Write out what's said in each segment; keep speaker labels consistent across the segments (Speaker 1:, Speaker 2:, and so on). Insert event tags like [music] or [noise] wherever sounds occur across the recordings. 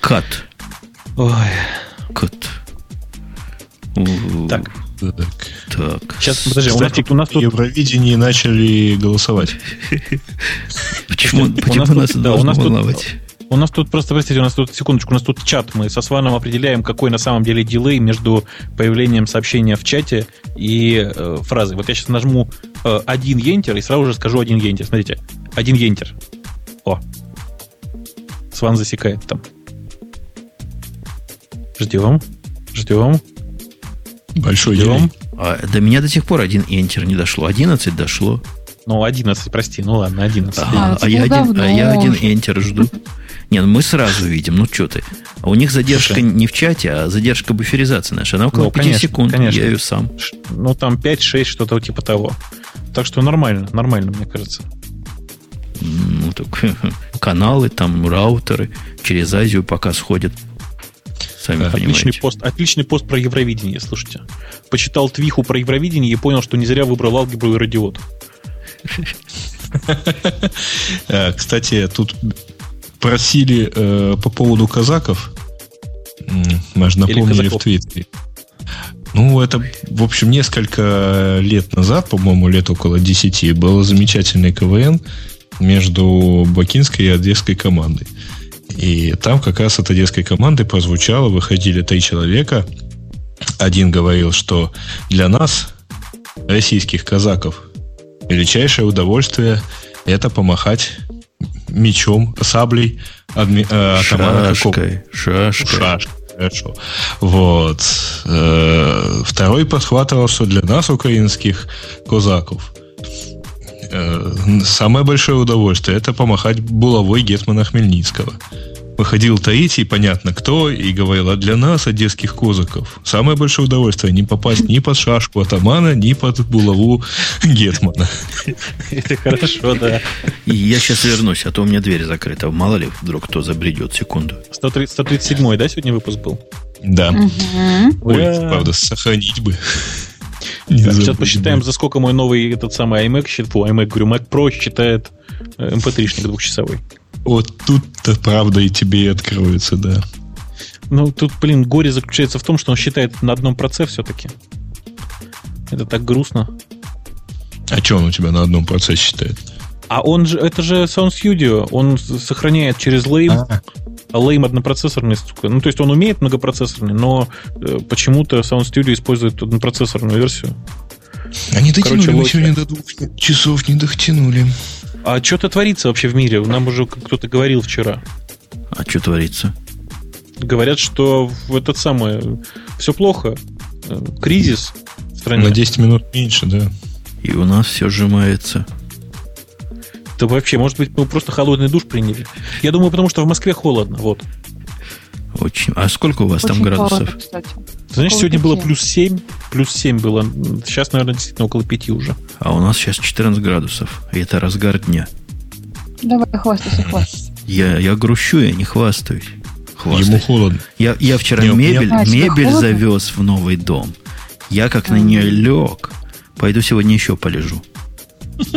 Speaker 1: Кат.
Speaker 2: Ой.
Speaker 1: Кат.
Speaker 2: Так.
Speaker 3: Так.
Speaker 1: Так.
Speaker 2: Сейчас, подожди, у нас
Speaker 3: Кстати,
Speaker 2: тут, у нас тут
Speaker 3: Евровидение начали голосовать. [laughs]
Speaker 1: Почему,
Speaker 2: нас
Speaker 1: должно
Speaker 2: нас тут-
Speaker 1: волновать?
Speaker 2: У нас тут просто, простите, у нас тут, секундочку, у нас тут чат. Мы со Сваном определяем, какой на самом деле дилей между появлением сообщения в чате и э, фразой. Вот я сейчас нажму э, один ентер и сразу же скажу один ентер. Смотрите, один ентер. О. Сван засекает там. Ждем. Ждем.
Speaker 3: Большой
Speaker 2: Ждем.
Speaker 1: А до меня до сих пор один Enter не дошло. 11 дошло.
Speaker 2: Ну, 11, прости. Ну ладно, 11.
Speaker 1: Ага,
Speaker 4: А,
Speaker 1: а,
Speaker 4: это
Speaker 1: я один, а я один. Enter жду. [laughs] Не, ну мы сразу видим, ну что ты. А у них задержка
Speaker 2: Слушай.
Speaker 1: не в чате, а задержка буферизации наша. Она около
Speaker 2: Ну,
Speaker 1: 5
Speaker 2: конечно,
Speaker 1: секунд.
Speaker 2: конечно.
Speaker 1: Я ее сам.
Speaker 2: Ну, там 5-6, что-то типа того. Так что нормально, нормально, мне кажется.
Speaker 1: Ну, так, [laughs] каналы, там, раутеры через Азию пока сходят. Сами
Speaker 2: Отличный
Speaker 1: понимаете.
Speaker 2: пост, отличный пост про Евровидение, слушайте. Почитал твиху про Евровидение и понял, что не зря выбрал алгебру и радиот. [laughs]
Speaker 3: Э, Кстати, тут просили э, по поводу казаков. Мы же напомнили в. Твиттере. Ну, это, в общем, несколько лет назад, по-моему, лет около 10, был замечательный КВН между бакинской и одесской командой. И там как раз от одесской команды прозвучало, выходили три человека. Один говорил, что для нас, российских казаков, величайшее удовольствие это помахать мечом, саблей адми- э, атамана какого-
Speaker 1: Шашкой, шашкой.
Speaker 3: Шашкой, Хорошо. Вот. Э, Второй подхватывал, что для нас, украинских козаков, э, самое большое удовольствие это помахать булавой Гетмана Хмельницкого. Выходил третий, понятно кто, и говорил, а для нас, одесских козаков, самое большое удовольствие не попасть ни под шашку атамана, ни под булаву Гетмана.
Speaker 2: Это хорошо, да.
Speaker 1: И я сейчас вернусь, а то у меня дверь закрыта. Мало ли, вдруг кто забредет. Секунду.
Speaker 2: 130 137 да, сегодня выпуск был?
Speaker 3: Да. Ой, правда, сохранить бы.
Speaker 2: Так, сейчас посчитаем, за сколько мой новый этот самый iMac считает. Фу, iMac, говорю, Mac Pro считает э, MP3-шник двухчасовой.
Speaker 3: Вот тут-то правда и тебе и откроется, да.
Speaker 2: Ну, тут, блин, горе заключается в том, что он считает на одном проце все-таки. Это так грустно.
Speaker 3: А что он у тебя на одном процессе считает?
Speaker 2: А он же, это же Sound Studio, он сохраняет через Lame, а Lame однопроцессорный, сука. Ну, то есть он умеет многопроцессорный, но э, почему-то Sound Studio использует однопроцессорную версию.
Speaker 3: Они дотянули,
Speaker 2: Короче,
Speaker 3: мы сегодня до двух часов не дотянули.
Speaker 2: А что-то творится вообще в мире? Нам уже кто-то говорил вчера.
Speaker 1: А что творится?
Speaker 2: Говорят, что в этот самый все плохо. Э, Кризис в стране.
Speaker 3: На 10 минут меньше, да.
Speaker 1: И у нас все сжимается.
Speaker 2: Да вообще, может быть, мы просто холодный душ приняли. Я думаю, потому что в Москве холодно. Вот.
Speaker 1: Очень. А сколько у вас там
Speaker 4: Очень
Speaker 1: градусов?
Speaker 4: холодно, кстати.
Speaker 2: Ты знаешь,
Speaker 4: Около
Speaker 2: сегодня было
Speaker 4: пяти.
Speaker 2: плюс 7. Плюс 7 было. Сейчас, наверное, действительно около 5 уже.
Speaker 1: А у нас сейчас 14 градусов. И это разгар дня.
Speaker 4: Давай, хвастайся, хвастайся.
Speaker 1: Я, я грущу, я не хвастаюсь. Хвастаюсь.
Speaker 3: Ему холодно.
Speaker 1: Я, я вчера
Speaker 3: Не,
Speaker 1: мебель,
Speaker 4: А,
Speaker 1: мебель
Speaker 4: холодно?
Speaker 1: завез в новый дом. Я как на
Speaker 4: Ага.
Speaker 1: нее лег. Пойду сегодня еще полежу. [laughs]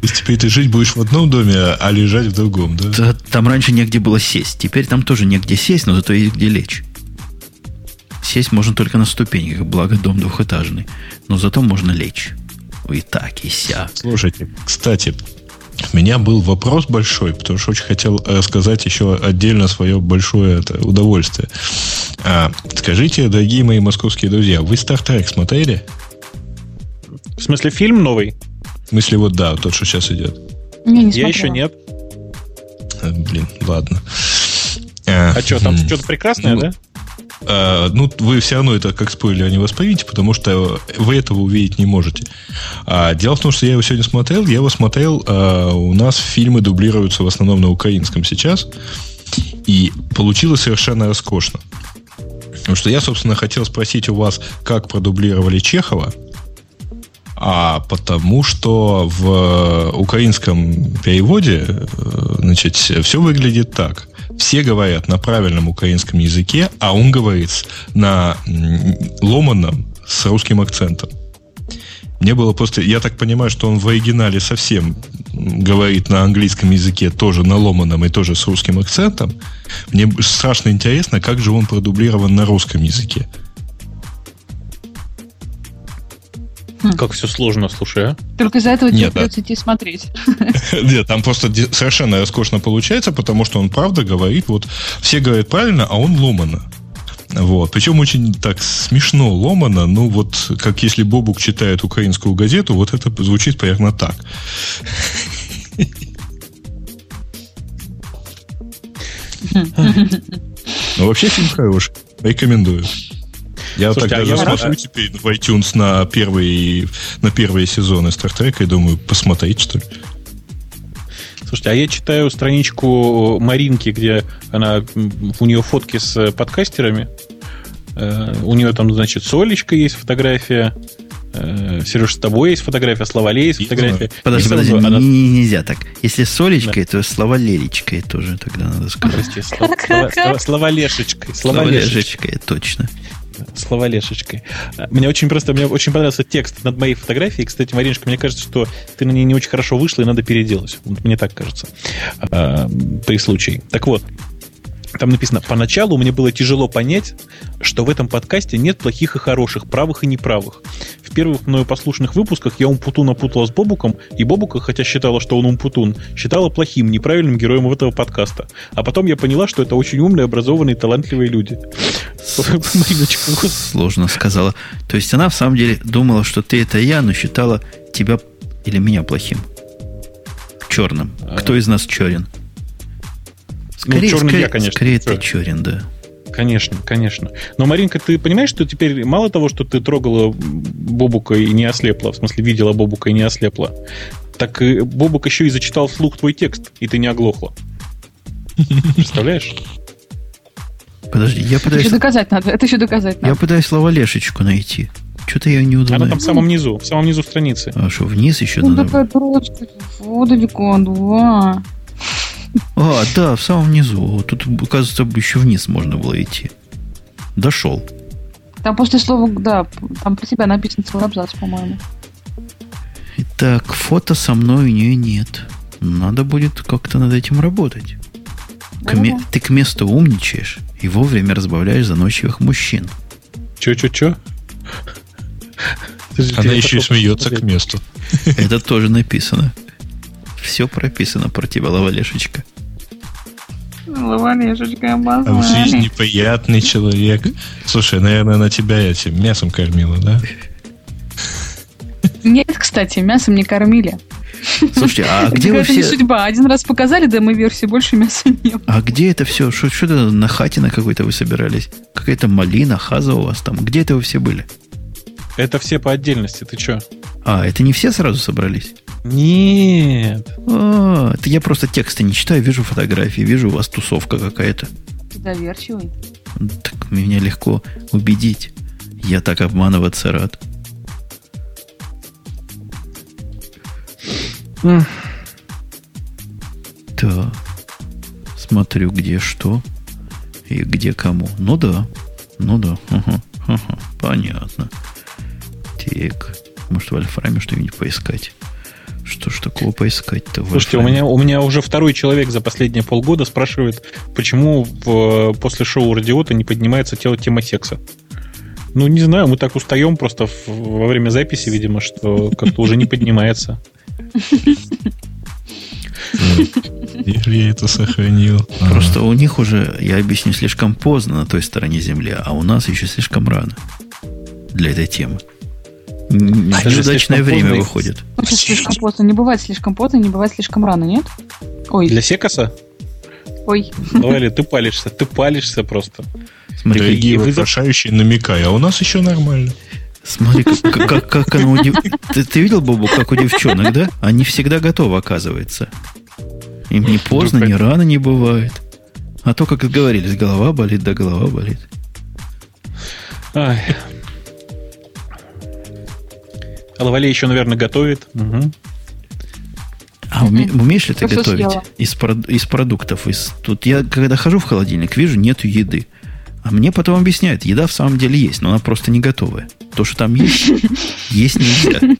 Speaker 3: То есть теперь ты жить будешь в одном доме, а лежать в другом, да?
Speaker 1: Та- Там раньше негде было сесть. Теперь там тоже негде сесть, но зато есть где лечь. Сесть можно только на ступеньках, благо дом двухэтажный. Но зато можно лечь. И так, и ся.
Speaker 3: Слушайте, кстати, у меня был вопрос большой, потому что очень хотел рассказать еще отдельно свое большое это, удовольствие. А, скажите, дорогие мои московские друзья, вы Star Trek смотрели?
Speaker 2: В смысле, фильм новый?
Speaker 3: В смысле, вот да, тот, что сейчас идет.
Speaker 4: Не, не
Speaker 2: Я
Speaker 4: смотрела.
Speaker 2: еще нет.
Speaker 3: А, блин, ладно.
Speaker 2: А что, там
Speaker 3: м.
Speaker 2: что-то прекрасное,
Speaker 3: Ну,
Speaker 2: да?
Speaker 3: А, ну, вы все равно это как спойлер не воспримите, потому что вы этого увидеть не можете. А, дело в том, что я его сегодня смотрел. Я его смотрел, а, у нас фильмы дублируются в основном на украинском сейчас. И получилось совершенно роскошно. Потому что я, собственно, хотел спросить у вас, как продублировали Чехова. А потому что в украинском переводе, э, значит, все выглядит так. Все говорят на правильном украинском языке, а он говорит на ломаном с русским акцентом. Мне было просто... Я так понимаю, что он в оригинале совсем говорит на английском языке тоже на ломаном и тоже с русским акцентом. Мне страшно интересно, как же он продублирован на русском языке.
Speaker 2: Как все сложно, слушай, а?
Speaker 4: Только из-за этого тебе придется идти смотреть. [laughs]
Speaker 3: Нет, там просто совершенно роскошно получается, потому что он правда говорит, вот все говорят правильно, а он ломано. Вот. Причем очень так смешно ломано, ну вот как если Бобук читает украинскую газету, вот это звучит примерно так. Ну, вообще фильм хороший. Рекомендую. Я
Speaker 2: Слушайте,
Speaker 3: так
Speaker 2: а
Speaker 3: даже
Speaker 2: я-
Speaker 3: смотрю теперь в iTunes на первые, на первые сезоны Стартрека и думаю, посмотреть, что ли.
Speaker 2: Слушайте, а я читаю страничку Маринки, где она у нее фотки с э, подкастерами. Э, У нее там, значит, с Олечкой есть фотография. э, Сереж, с тобой есть фотография, с Лавалей есть фотография.
Speaker 1: Подожди, подожди,
Speaker 2: она-
Speaker 1: не- не- нельзя так. Если с Олечкой, то слова Лелечкой тоже тогда надо сказать.
Speaker 2: Прости, слова, слова, слова- слова Лешечкой. Слова
Speaker 1: Слова
Speaker 2: Лешечкой.
Speaker 1: Точно.
Speaker 2: Слова Лешечкой. Мне очень просто, мне очень понравился текст над моей фотографией. Кстати, Мариночка, мне кажется, что ты на ней не очень хорошо вышла, и надо переделать. Мне так кажется. А, При случае. Так вот, там написано, поначалу мне было тяжело понять, что в этом подкасте нет плохих и хороших, правых и неправых. В первых мною послушных выпусках я Умпутуна путала с Бобуком, и Бобука, хотя считала, что он Умпутун, считала плохим, неправильным героем этого подкаста. А потом я поняла, что это очень умные, образованные, талантливые люди. [laughs] Мариночка.
Speaker 1: Сложно сказала. То есть она в самом деле думала, что ты это я, но считала тебя или меня плохим. Черным. Кто из нас черен? Скорее,
Speaker 2: черный
Speaker 1: скорее,
Speaker 2: я, конечно,
Speaker 1: скорее ты черен, да.
Speaker 2: Конечно, конечно. Но, Маринка, ты понимаешь, что теперь мало того, что ты трогала Бобука и не ослепла, в смысле видела Бобука и не ослепла, так и Бобук еще и зачитал вслух твой текст, и ты не оглохла. Представляешь?
Speaker 1: Подожди, я
Speaker 4: Это
Speaker 1: пытаюсь,
Speaker 4: еще доказать надо. Это еще доказать
Speaker 1: я
Speaker 4: надо.
Speaker 1: пытаюсь слова Лешечку найти. Что-то я не
Speaker 2: Она
Speaker 1: удумаю.
Speaker 2: там в самом низу, в самом низу страницы.
Speaker 1: А что, вниз еще
Speaker 4: Ну,
Speaker 1: надо?
Speaker 4: такая дурочка. Вот далеко, два. [laughs]
Speaker 1: А, да, в самом низу. Тут, оказывается, еще вниз можно было идти. Дошел.
Speaker 4: Там после слова, да, там про тебя написан целый абзац, по-моему.
Speaker 1: Итак, фото со мной у нее нет. Надо будет как-то над этим работать. К ме-. Ты к месту умничаешь и вовремя разбавляешь заносчивых мужчин.
Speaker 2: Че-че-че?
Speaker 3: Она еще и смеется к месту.
Speaker 1: Это тоже написано. Все прописано про тебя, Лавалешечка.
Speaker 4: Лавалешечка,
Speaker 3: А в жизни приятный человек. Слушай, наверное, она тебя этим мясом кормила, да?
Speaker 4: Нет, кстати, мясом не кормили.
Speaker 1: Слушайте, а
Speaker 4: Это
Speaker 1: где вы
Speaker 4: какая-то не
Speaker 1: все...
Speaker 4: судьба. Один раз показали демо-версию, больше мяса не было.
Speaker 1: А где это все? Что, что это на хате на какой-то вы собирались? Какая-то малина, хаза у вас там? Где это вы все были?
Speaker 2: Это все по отдельности, ты че?
Speaker 1: А, это не все сразу собрались?
Speaker 2: Нет.
Speaker 1: А, это я просто тексты не читаю, вижу фотографии, вижу у вас тусовка какая-то.
Speaker 4: Ты доверчивый.
Speaker 1: Так меня легко убедить. Я так обманываться рад. Так. Смотрю, где что и где кому. Ну да. Ну да. Ага, ага, понятно. Так. Может, в Альфраме что-нибудь поискать? Что ж такого поискать-то?
Speaker 2: Слушайте, у меня, у меня уже второй человек за последние полгода спрашивает, почему в, после шоу Радиота не поднимается тело тема секса. Ну, не знаю, мы так устаем просто в- во время записи, видимо, что как-то уже не поднимается.
Speaker 3: Или я это сохранил.
Speaker 1: Просто у них уже, я объясню, слишком поздно на той стороне Земли, а у нас еще слишком рано для этой темы.
Speaker 2: Даже
Speaker 1: Неудачное время
Speaker 2: поздно
Speaker 1: выходит.
Speaker 4: Ну, слишком поздно. Не бывает слишком поздно, не бывает слишком рано, нет? Ой,
Speaker 2: Для секаса?
Speaker 4: ой.
Speaker 2: Ну, Эля, ты палишься, ты палишься просто.
Speaker 1: Смотри, как-
Speaker 3: Дорогие
Speaker 2: и вы за-
Speaker 3: вопрошающие намекай, а у нас еще нормально.
Speaker 1: смотри, как, [laughs] как, как- оно удив- ты, ты видел, Бобу, как у девчонок, да? Они всегда готовы, оказывается. Им не поздно, ни рано не бывает. А то, как говорились, голова болит, да голова болит.
Speaker 2: Ай. А Лавалей еще, наверное, готовит. Мгм.
Speaker 1: А уме- умеешь ли ты готовить
Speaker 4: съела.
Speaker 1: из, из продуктов? Из, тут я, когда хожу в холодильник, вижу, нету еды. А мне потом объясняют, еда в самом деле есть, но она просто не готовая. То, что там есть, [laughs] есть нельзя.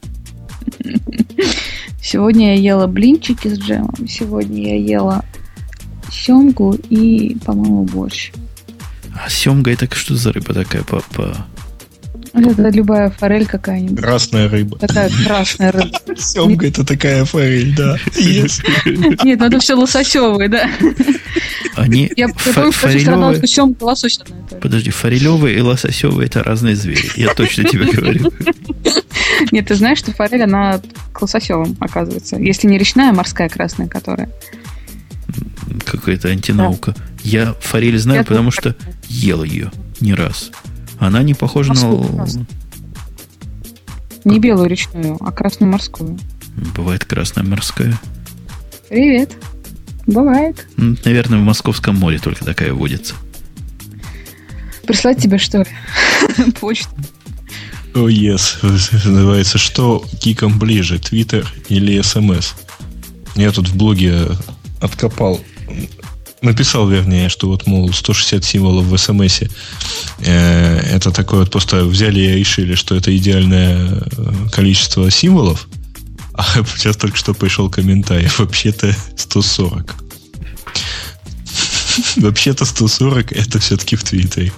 Speaker 4: Сегодня я ела блинчики с джемом. Сегодня я ела семгу и, по-моему, борщ.
Speaker 1: А семга это что за рыба такая по, по...
Speaker 4: Это любая форель какая-нибудь.
Speaker 3: Красная рыба.
Speaker 4: Такая красная рыба.
Speaker 3: Семга это такая форель, да.
Speaker 4: Нет, ну это все лососевые, да.
Speaker 1: Они
Speaker 4: Я помню, что семга лососевая.
Speaker 1: Подожди, форелевые и лососевые это разные звери. Я точно тебе говорю.
Speaker 4: Нет, ты знаешь, что форель, она к лососевым, оказывается. Если не речная, а морская красная, которая.
Speaker 1: Какая-то антинаука. Я форель знаю, потому что ел ее не раз. Она не похожа
Speaker 4: Морскую
Speaker 1: на...
Speaker 4: красную. Не белую речную, а красную морскую.
Speaker 1: Бывает красная морская.
Speaker 4: Привет. Бывает.
Speaker 1: Наверное, в Московском море только такая водится.
Speaker 4: Прислать тебе, что ли? [laughs] Почту.
Speaker 3: О, yes. Называется, что киком ближе, Твиттер или СМС? Я тут в блоге откопал, написал, вернее, что вот, мол, 160 символов в СМС. Это такое вот просто взяли и решили, что это идеальное э, количество символов. А [laughs] сейчас только что пришел комментарий. [laughs] Вообще-то 140. [laughs] Вообще-то 140 это все-таки в Твиттере.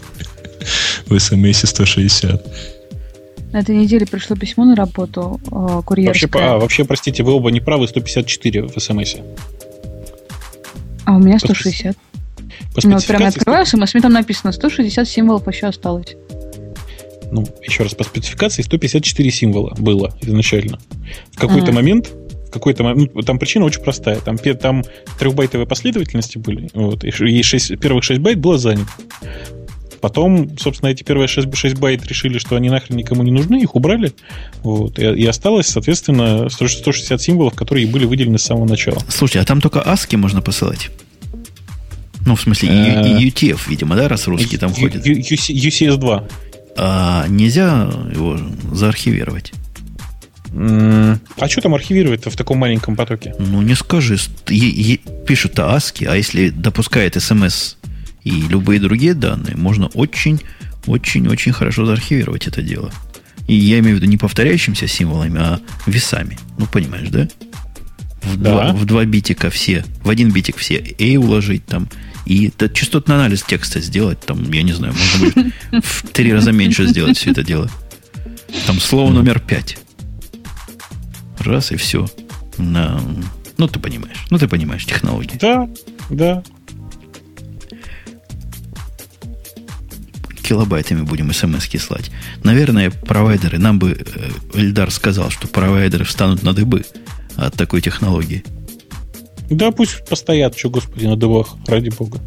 Speaker 3: В СМС 160.
Speaker 4: На этой неделе пришло письмо на работу э,
Speaker 2: Вообще,
Speaker 4: курьерское.
Speaker 2: а, вообще, простите, вы оба не правы, 154 в смс.
Speaker 4: А у меня
Speaker 2: по
Speaker 4: 160.
Speaker 2: По
Speaker 4: Ну, вот прям я открываю смс, там написано 160 символов еще осталось.
Speaker 2: ну, еще раз, по спецификации 154 символа было изначально. В какой-то
Speaker 4: Ага.
Speaker 2: момент, в какой-то момент, ну, там причина очень простая. Там, там трехбайтовые последовательности были, вот, и, и шесть- первых 6 байт было занято. Потом, собственно, эти первые 6, 6 байт решили, что они нахрен никому не нужны, их убрали. Вот, и, и осталось, соответственно, 100 160 символов, которые были выделены с самого начала.
Speaker 1: Слушай, а там только ASCII можно посылать? Ну, в смысле,
Speaker 2: Э,
Speaker 1: UTF, видимо, да, раз русский там ходит.
Speaker 2: Ю- UC- UCS-2.
Speaker 1: А нельзя его заархивировать?
Speaker 2: А что там архивировать-то в таком маленьком потоке?
Speaker 1: Ну, не скажи. Пишут ASCII, а если допускает смс и любые другие данные, можно очень, очень, очень хорошо заархивировать это дело. И я имею в виду не повторяющимися символами, а весами. Ну, понимаешь, да? В,
Speaker 2: Да.
Speaker 1: Два, в два битика все, в один битик все A уложить там, и да, частотный анализ текста сделать, там, я не знаю, может быть, [laughs] в три раза меньше сделать все это дело. Там слово номер пять. Раз и все. На... Ну, ты понимаешь. Ну, ты понимаешь технологии.
Speaker 2: Да, да.
Speaker 1: Килобайтами будем смс слать. Наверное, провайдеры, нам бы э, Эльдар сказал, что провайдеры встанут на дыбы от такой технологии.
Speaker 2: Да, пусть постоят, что, господи, на дыбах, ради бога.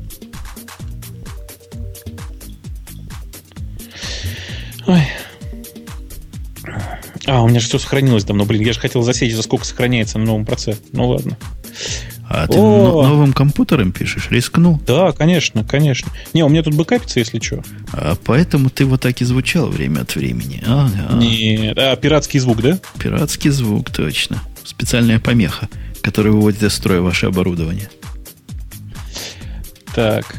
Speaker 2: Ой. А, у меня же все сохранилось давно. Блин, я же хотел засечь, за сколько сохраняется на новом процессе. Ну ладно.
Speaker 1: А ты
Speaker 2: О!
Speaker 1: но- новым компьютером пишешь? Рискнул.
Speaker 2: Да, конечно, конечно. Не, у меня тут бэкапится, если что.
Speaker 1: А поэтому ты вот так и звучал время от времени. Ага.
Speaker 2: Нет. А, пиратский звук, да?
Speaker 1: Пиратский звук, точно. Специальная помеха, которая выводит из строя ваше оборудование.
Speaker 2: Так.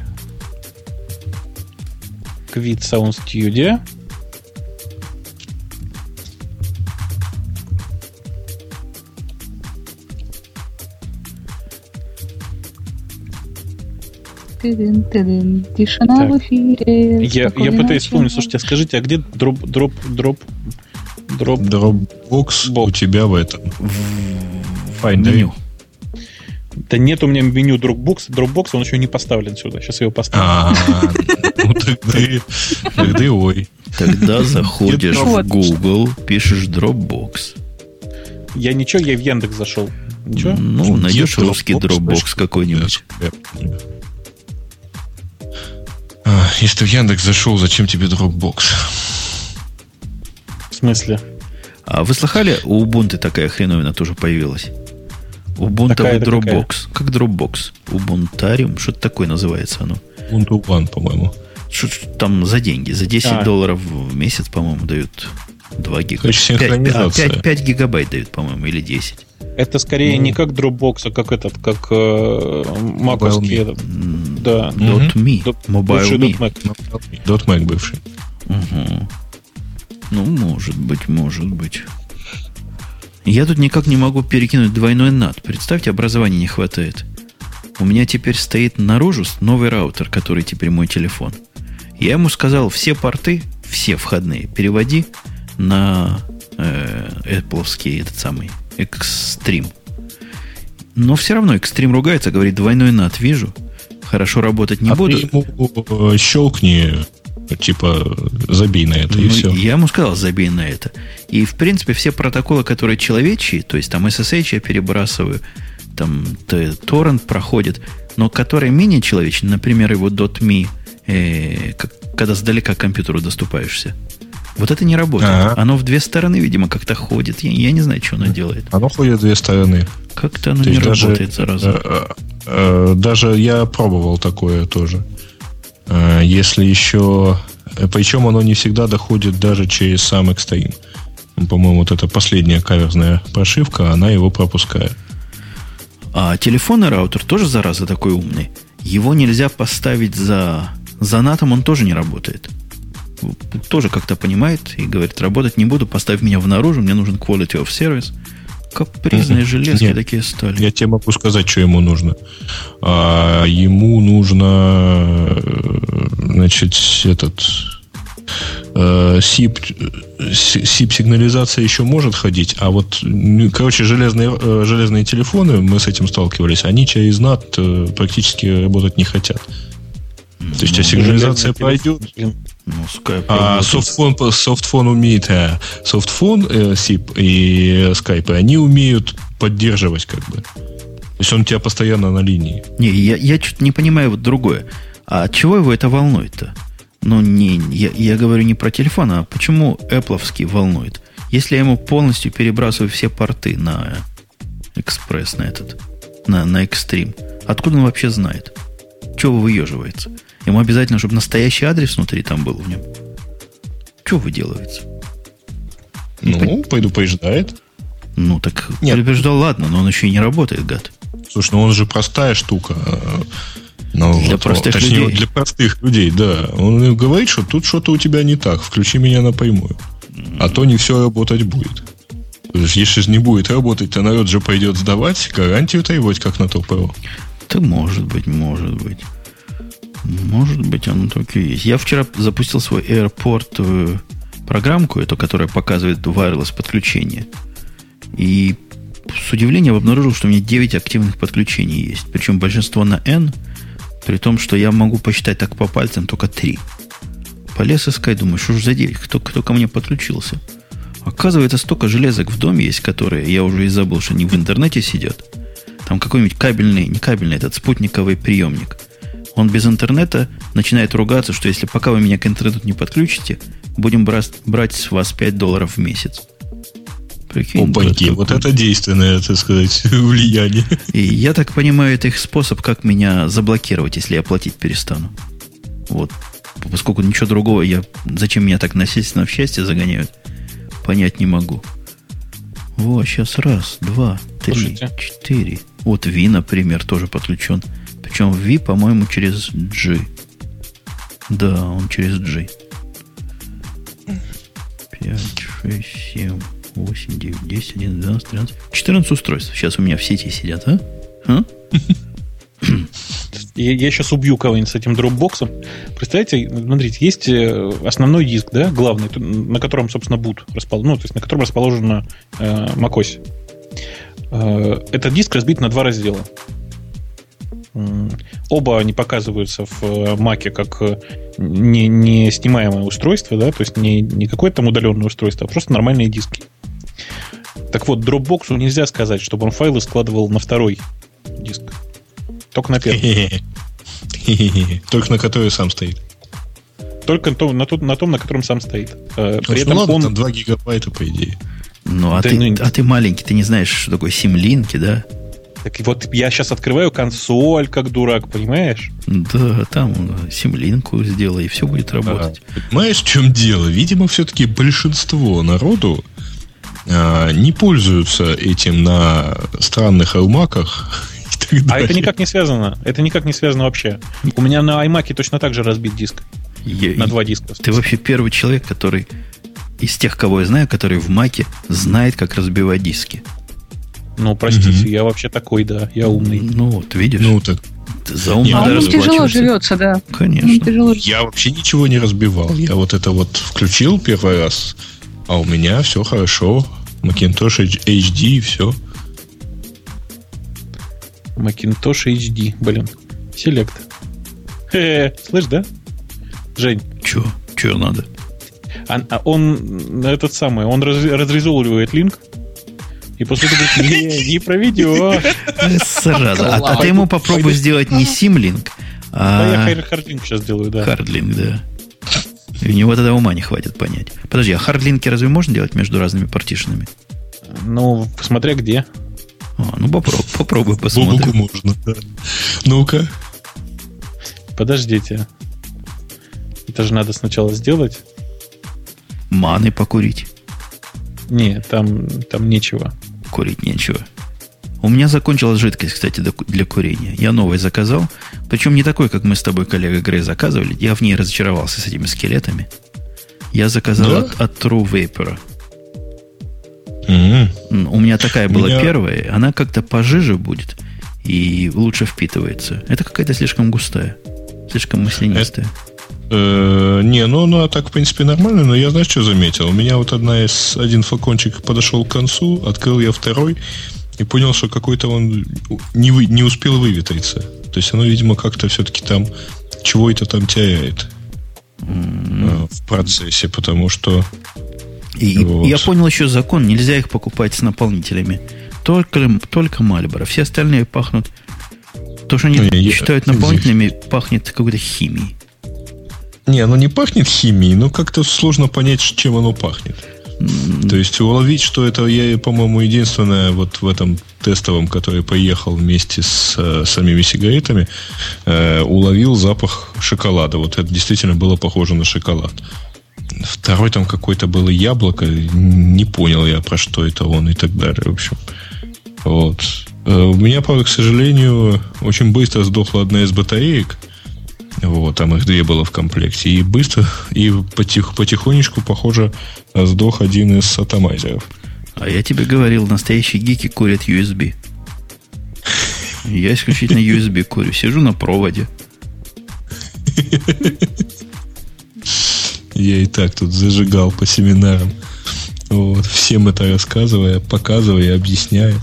Speaker 2: Quit Sound Studio.
Speaker 4: Тишина
Speaker 2: Так.
Speaker 4: в эфире.
Speaker 2: Я, я пытаюсь вспомнить, слушайте, а скажите, а где дроп, дроп, дроп, дроп? Бо-
Speaker 3: у тебя в этом.
Speaker 1: В
Speaker 3: Finder.
Speaker 1: меню.
Speaker 2: Да нет у меня меню Dropbox, Dropbox, он еще не поставлен сюда. Сейчас я его поставлю.
Speaker 3: А, ну тогда и- ой.
Speaker 1: Тогда заходишь в. Google, пишешь Dropbox.
Speaker 2: Я ничего, я в Яндекс зашел. Ничего?
Speaker 1: Ну, найдешь русский Dropbox какой-нибудь.
Speaker 3: А, Если ты в Яндекс зашел, зачем тебе Dropbox?
Speaker 2: В смысле?
Speaker 1: А вы слыхали, у Ubuntu такая хреновина тоже появилась? Ubuntu
Speaker 2: Какая-то
Speaker 1: Dropbox. Как Dropbox? Ubuntuarium, что-то такое называется оно.
Speaker 3: Ubuntu One, по-моему.
Speaker 1: Что там за деньги? За 10
Speaker 2: А.
Speaker 1: долларов в месяц, по-моему, дают 2 гига.
Speaker 3: Короче, синхронизация.
Speaker 1: 5, 5 гигабайт дают, по-моему, или 10.
Speaker 2: Это скорее
Speaker 3: Ну.
Speaker 2: не как Dropbox, а как этот, как э, маковский этот. Да.
Speaker 1: Dot .me.
Speaker 2: Dot-
Speaker 1: Mobile
Speaker 2: бывший
Speaker 1: Me.
Speaker 2: .Mac.
Speaker 3: .Mac бывший.
Speaker 1: Мгм. Ну, может быть, может быть. Я тут никак не могу перекинуть двойной NAT. Представьте, образования не хватает. У меня теперь стоит наружу новый раутер, который теперь мой телефон. Я ему сказал, все порты, все входные, переводи на э, Apple этот самый Extreme. Но все равно Extreme ругается, говорит, двойной NAT вижу. Хорошо работать не
Speaker 3: а
Speaker 1: буду.
Speaker 3: Ему щелкни, типа, забей на это, ну, и все.
Speaker 1: Я ему сказал, забей на это. И, в принципе, все протоколы, которые человечьи, то есть там SSH я перебрасываю, там торрент проходит, но которые менее человечные, например, его .me, э, как, когда сдалека к компьютеру доступаешься, вот это не работает. Ага. Оно в две стороны, видимо, как-то ходит. Я, я не знаю, что оно делает.
Speaker 3: Оно ходит в две стороны.
Speaker 1: Как-то оно То не даже, работает сразу. Э,
Speaker 3: э, э, даже я пробовал такое тоже. Если еще... Причем оно не всегда доходит даже через сам Extreme. По-моему, вот эта последняя каверзная прошивка, она его пропускает.
Speaker 1: А телефонный раутер тоже, зараза, такой умный. Его нельзя поставить за... За натом он тоже не работает. Тоже как-то понимает и говорит, работать не буду, поставь меня в наружу, мне нужен quality of service. Капризные железки Нет, такие стали.
Speaker 3: Я тебе могу сказать, что ему нужно. А, ему нужно, э, значит, этот SIP, SIP сигнализация еще может ходить, а вот, короче, железные, э, железные телефоны, мы с этим сталкивались, они через NAT э, практически работать не хотят. То есть, а сигнализация пройдет. Ну, Skype а софтфон, софтфон умеет, а софтфон, э, SIP и Skype, они умеют поддерживать как бы. То есть он у тебя постоянно на линии.
Speaker 1: Не, я, я что-то не понимаю вот другое. А чего его это волнует-то? Ну, не, я, я говорю не про телефон, а почему Apple волнует? Если я ему полностью перебрасываю все порты на экспресс, на этот, на, на Extreme, откуда он вообще знает? Чего выеживается? Ему обязательно, чтобы настоящий адрес внутри там был в нем. Что выделывается?
Speaker 3: Ну, по... пойду поезжает.
Speaker 1: Ну, так Нет. предупреждал, ладно, но он еще и не работает, гад.
Speaker 3: Слушай, ну он же простая штука. Ну,
Speaker 1: для вот, простых
Speaker 3: точнее,
Speaker 1: людей.
Speaker 3: Для простых людей, да. Он говорит, что тут что-то у тебя не так. Включи меня напрямую. А то не все работать будет. Если же не будет работать, то народ же пойдет сдавать, гарантию требовать, как на ТОПРО.
Speaker 1: Да может быть, может быть. Может быть, оно только и есть. Я вчера запустил свой AirPort программку, эту, которая показывает wireless подключение. И с удивлением обнаружил, что у меня 9 активных подключений есть. Причем большинство на N, при том, что я могу посчитать так по пальцам только 3. Полез искать, думаю, что ж за 9, кто, кто ко мне подключился. Оказывается, столько железок в доме есть, которые я уже и забыл, что они в интернете сидят. Там какой-нибудь кабельный, не кабельный, этот спутниковый приемник – он без интернета начинает ругаться, что если пока вы меня к интернету не подключите, будем брать, с вас 5 долларов в месяц.
Speaker 3: Прикинь, Опаньки, вот это действенное, так сказать, [laughs] влияние.
Speaker 1: И я так понимаю, это их способ, как меня заблокировать, если я платить перестану. Вот. Поскольку ничего другого я... Зачем меня так насильственно в счастье загоняют, понять не могу. Вот, сейчас раз, два, три, Слушайте. четыре. Вот Ви, например, тоже подключен. Причем V, по-моему, через G. Да, он через G. 5, 6, 7, 8, 9, 10, 11, 12, 13. 14 устройств сейчас у меня в сети сидят, а? а?
Speaker 2: Я, я сейчас убью кого-нибудь с этим дропбоксом. Представляете, смотрите, есть э, основной диск, да, главный, на котором, собственно, boot расположен, ну, то есть на котором расположена э, macOS. Э, этот диск разбит на два раздела. Оба они показываются в Маке э, как э, не, не снимаемое устройство, да, то есть не, не какое-то там удаленное устройство, а просто нормальные диски. Так вот, Dropbox нельзя сказать, чтобы он файлы складывал на второй диск. Только на первый. [laughs]
Speaker 3: Только на который сам стоит.
Speaker 2: Только на том, на, том, на, том, на котором сам стоит.
Speaker 3: Э, при ну, этом ладно, он... там 2 гигабайта, по идее.
Speaker 1: Ну, а, да, ты, ну, а ты маленький, ты не знаешь, что такое симлинки, да?
Speaker 2: Так вот я сейчас открываю консоль, как дурак, понимаешь?
Speaker 1: Да, там симлинку сделай, и все будет работать.
Speaker 3: Да. Понимаешь, в чем дело? Видимо, все-таки большинство народу а, не пользуются этим на странных аймаках. [laughs]
Speaker 2: А это никак не связано. Это никак не связано вообще. У меня на iMac точно так же разбит диск. Я, на два диска.
Speaker 1: Ты вообще первый человек, который из тех, кого я знаю, который в Маке знает, как разбивать диски.
Speaker 2: Ну, простите, я вообще такой, да, я умный.
Speaker 1: Ну, вот, видишь.
Speaker 3: Ну, так
Speaker 1: за ум
Speaker 4: А ему тяжело живется, да.
Speaker 1: Конечно.
Speaker 4: тяжело
Speaker 3: я вообще ничего не разбивал. Я вот это вот включил первый раз, а у меня все хорошо. Macintosh HD и все.
Speaker 2: Macintosh HD, блин. Select. Хе, слышь, да? Жень,
Speaker 1: Че? Че надо?
Speaker 2: а- а он этот самый, он раз- разрезолвивает link, и после этого говорит, не, [laughs] не проведешь.
Speaker 1: Э, Зараза. А, а ты ему попробуй сделать не symlink,
Speaker 2: Да, я
Speaker 1: а
Speaker 2: hardlink сейчас делаю, да.
Speaker 1: hardlink, да. И у него тогда ума не хватит понять. Подожди, а хардлинки разве можно делать между разными партишенами?
Speaker 2: Ну, смотря где.
Speaker 1: А, ну попробуй, попробуй посмотрим.
Speaker 3: можно, да. Ну-ка.
Speaker 2: Подождите. Это же надо сначала сделать.
Speaker 1: Маны покурить.
Speaker 2: Не, там, там нечего.
Speaker 1: Курить нечего. У меня закончилась жидкость, кстати, для ку- для курения. Я новый заказал. Причем не такой, как мы с тобой, коллега Грей, заказывали. Я в ней разочаровался с этими скелетами. Я заказал
Speaker 3: Да?
Speaker 1: от, от True Vapor.
Speaker 3: М,
Speaker 1: У меня такая была
Speaker 3: Меня-
Speaker 1: первая. Она как-то пожиже будет и лучше впитывается. Это какая-то слишком густая. Слишком маслянистая.
Speaker 3: Э, Не, ну она так, в принципе, нормально, но я, знаешь, что заметил? У меня вот одна из, один флакончик подошел к концу, открыл я второй и понял, что какой-то он не, вы- не успел выветриться. То есть оно, видимо, как-то все-таки там чего это там теряет э, в процессе, потому что
Speaker 1: И
Speaker 3: Вот.
Speaker 1: я понял еще закон, нельзя их покупать с наполнителями. Только, только Мальборо. Все остальные пахнут... То, что они
Speaker 3: я-
Speaker 1: считают наполнителями, пахнет какой-то химией.
Speaker 3: Не, оно не пахнет химией, но как-то сложно понять, чем оно пахнет. То есть уловить, что это я, по-моему, единственное вот в этом тестовом, который поехал вместе с э, самими сигаретами, э, уловил запах шоколада. Вот это действительно было похоже на шоколад. Второй там какой-то было яблоко, не понял я, про что это он и так далее. В общем, вот. Э, У меня, правда, к сожалению, очень быстро сдохла одна из батареек. Вот, там их две было в комплекте. И быстро, и потих, потихонечку, похоже, сдох один из атомайзеров.
Speaker 1: А я тебе говорил, настоящие гики курят USB. Я исключительно USB курю. Сижу на проводе.
Speaker 3: Я и так тут зажигал по семинарам. Вот, всем это рассказывая, показывая, объясняя.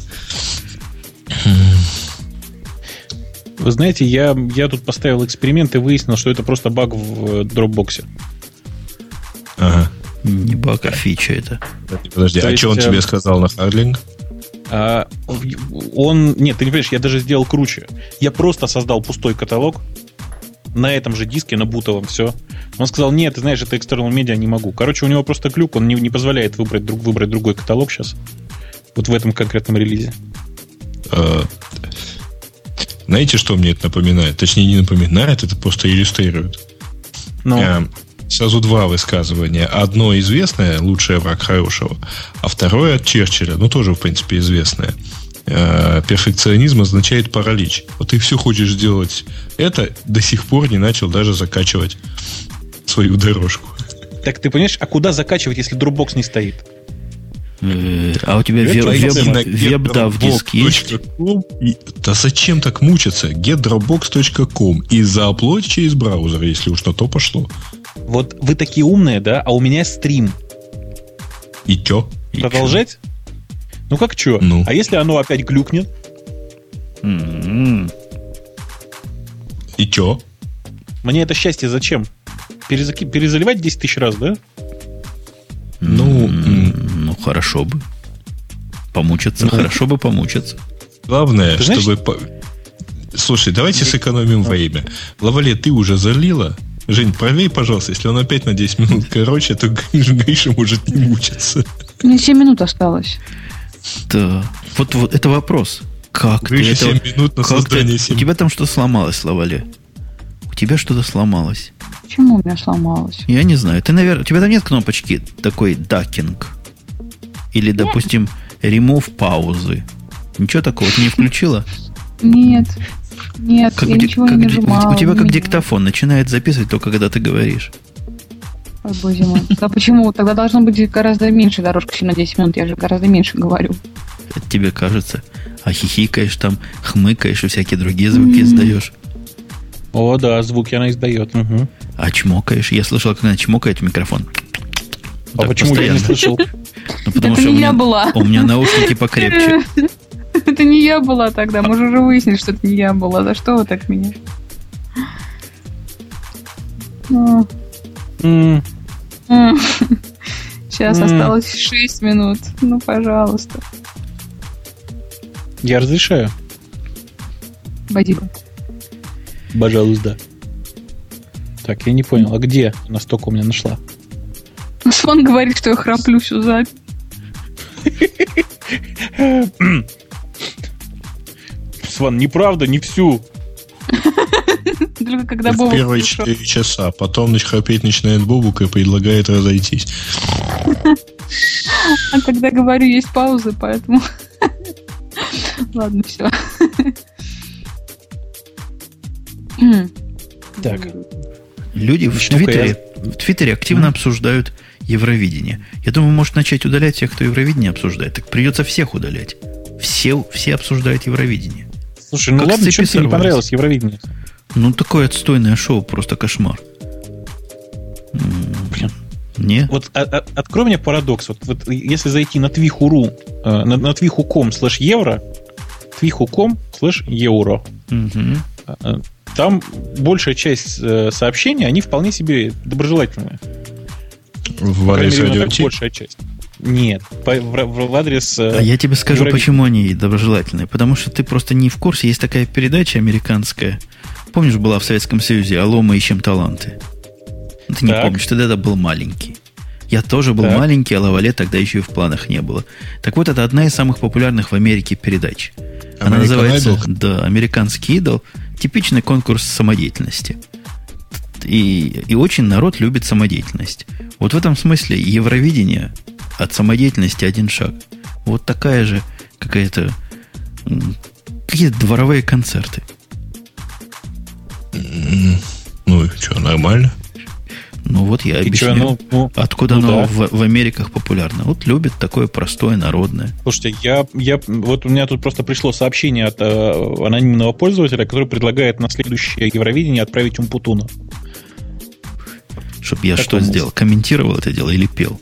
Speaker 2: Вы знаете, я, я тут поставил эксперимент и выяснил, что это просто баг в э, Dropbox.
Speaker 3: Ага.
Speaker 1: Не баг, а фича это.
Speaker 3: Подожди,
Speaker 2: То
Speaker 3: а
Speaker 2: есть,
Speaker 3: что он
Speaker 2: э,
Speaker 3: тебе сказал на Хардлинг?
Speaker 2: А, он... Нет, ты не понимаешь, я даже сделал круче. Я просто создал пустой каталог на этом же диске, на бутовом, все. Он сказал, нет, ты знаешь, это external media, не могу. Короче, у него просто глюк, он не, не позволяет выбрать, друг, выбрать другой каталог сейчас. Вот в этом конкретном релизе.
Speaker 3: Знаете, что мне это напоминает? Точнее, не напоминает, это просто иллюстрирует.
Speaker 2: Но
Speaker 3: Э, Сразу два высказывания. Одно известное, лучший враг хорошего, а второе от Черчилля, ну тоже, в принципе, известное. Э, Перфекционизм означает паралич. Вот ты все хочешь сделать это, до сих пор не начал даже закачивать свою дорожку.
Speaker 2: так ты понимаешь, а куда закачивать, если Dropbox не стоит?
Speaker 1: А у тебя
Speaker 2: Это
Speaker 1: веб-
Speaker 2: твоя
Speaker 1: веб-
Speaker 2: тема.
Speaker 1: веб-дав диск есть?
Speaker 3: и- Да зачем так мучиться? getdropbox.com и зааплодь через браузер, если уж на то пошло.
Speaker 2: Вот вы такие умные, да, а у меня стрим.
Speaker 3: И чё?
Speaker 1: И
Speaker 2: Продолжать? Ну как что?
Speaker 3: Ну.
Speaker 2: А если оно опять глюкнет?
Speaker 1: чё?
Speaker 3: И чё?
Speaker 2: Мне это счастье зачем? Перезаки- Перезаливать 10 тысяч раз, да?
Speaker 1: Хорошо бы. Помучиться,
Speaker 2: Ну.
Speaker 1: хорошо бы помучиться.
Speaker 3: Главное,
Speaker 2: Ты знаешь-
Speaker 3: чтобы... по- Слушай, давайте сэкономим время. Лавале, ты уже залила? Жень, проверь, пожалуйста, если он опять на 10 минут короче, то Гриша может не мучиться.
Speaker 4: У меня 7 минут осталось.
Speaker 1: Да. Вот, вот это вопрос. Как ты
Speaker 3: Гриша
Speaker 1: это-
Speaker 3: 7 минут на
Speaker 1: как ты-
Speaker 3: создание
Speaker 1: У
Speaker 3: 7.
Speaker 1: тебя там что сломалось, Славале? У тебя что-то сломалось.
Speaker 4: Почему у меня сломалось?
Speaker 1: Я не знаю. Ты, наверное, у тебя там нет кнопочки такой дакинг? Или, допустим, remove паузы? Ничего такого ты не включила?
Speaker 4: Нет. Нет,
Speaker 1: Как
Speaker 4: я
Speaker 1: ди-
Speaker 4: ничего
Speaker 1: как
Speaker 4: не
Speaker 1: ди-
Speaker 4: нажимала.
Speaker 1: у тебя как диктофон начинает записывать только когда ты говоришь.
Speaker 4: Ой, боже мой. А почему? Тогда должно быть гораздо меньше дорожка, чем на 10 минут. Я же гораздо меньше говорю.
Speaker 1: Это тебе кажется. А хихикаешь там, хмыкаешь и всякие другие звуки издаешь.
Speaker 2: О, да, звуки она издает. Угу.
Speaker 1: А чмокаешь? Я слышал, как она чмокает в микрофон.
Speaker 2: А почему я не слышал? [laughs]
Speaker 1: Ну, потому
Speaker 4: Это
Speaker 1: что
Speaker 4: не
Speaker 1: у
Speaker 4: я была.
Speaker 1: у меня наушники покрепче. [laughs]
Speaker 4: Это не я была тогда. Мы же уже выяснили, что это не я была. За что вы так меня? Ну. [laughs] Сейчас осталось 6 минут. Ну, пожалуйста.
Speaker 2: Я разрешаю.
Speaker 4: Бадиба.
Speaker 2: Пожалуйста. Так, я не понял, а где настолько у меня нашла?
Speaker 4: Сван говорит, что я храплю всю запись.
Speaker 2: Сван, неправда, не всю.
Speaker 4: Только когда
Speaker 3: в
Speaker 4: Бобок
Speaker 3: первые
Speaker 4: пришел.
Speaker 3: 4 часа. Потом храпеть начинает Бобук и предлагает разойтись.
Speaker 4: А когда говорю, есть паузы, поэтому... Ладно, все.
Speaker 2: Так.
Speaker 1: Люди в Твиттере, в Твиттере активно обсуждают Евровидение. Я думаю, может начать удалять тех, кто Евровидение обсуждает. Так придется всех удалять. Все, все обсуждают Евровидение.
Speaker 2: Слушай, ну
Speaker 1: Как
Speaker 2: ладно, чем тебе не понравилось Евровидение?
Speaker 1: Ну, такое отстойное шоу, просто кошмар. М, Не?
Speaker 2: Вот а- а- открой мне парадокс. Вот, вот если зайти на твиху.ру, э, на, на твиху.ком слэш евро, твиху.ком слэш евро,
Speaker 1: Мгм.
Speaker 2: э, там большая часть э, сообщений, они вполне себе доброжелательные.
Speaker 3: В адрес
Speaker 2: большая часть. Нет, по- в, в- в адрес... э,
Speaker 1: А я тебе скажу,
Speaker 2: Евровидение.
Speaker 1: почему они доброжелательные. Потому что ты просто не в курсе. Есть такая передача американская. Помнишь, была в Советском Союзе «Алло, мы ищем таланты». Ты не
Speaker 2: Так.
Speaker 1: помнишь, ты тогда был маленький. Я тоже был
Speaker 2: Так.
Speaker 1: маленький, а Лавале тогда еще и в планах не было. Так вот, это одна из самых популярных в Америке передач. Она
Speaker 3: American
Speaker 1: называется
Speaker 3: Idol?
Speaker 1: да, «Американский идол». Типичный конкурс самодеятельности. И, и очень народ любит самодеятельность. Вот в этом смысле Евровидение от самодеятельности один шаг. Вот такая же какая-то... м, Какие-то дворовые концерты.
Speaker 3: Ну и что, нормально?
Speaker 1: Ну вот я
Speaker 2: и
Speaker 1: объясню.
Speaker 2: ну, ну,
Speaker 1: Откуда
Speaker 2: ну
Speaker 1: оно
Speaker 2: да.
Speaker 1: в, в Америках популярно? Вот любят такое простое, народное.
Speaker 2: Слушайте, я, я, вот у меня тут просто пришло сообщение от э, анонимного пользователя, который предлагает на следующее Евровидение отправить Умпутуна.
Speaker 1: Чтоб я
Speaker 2: Как
Speaker 1: что сделал? Комментировал это дело или пел?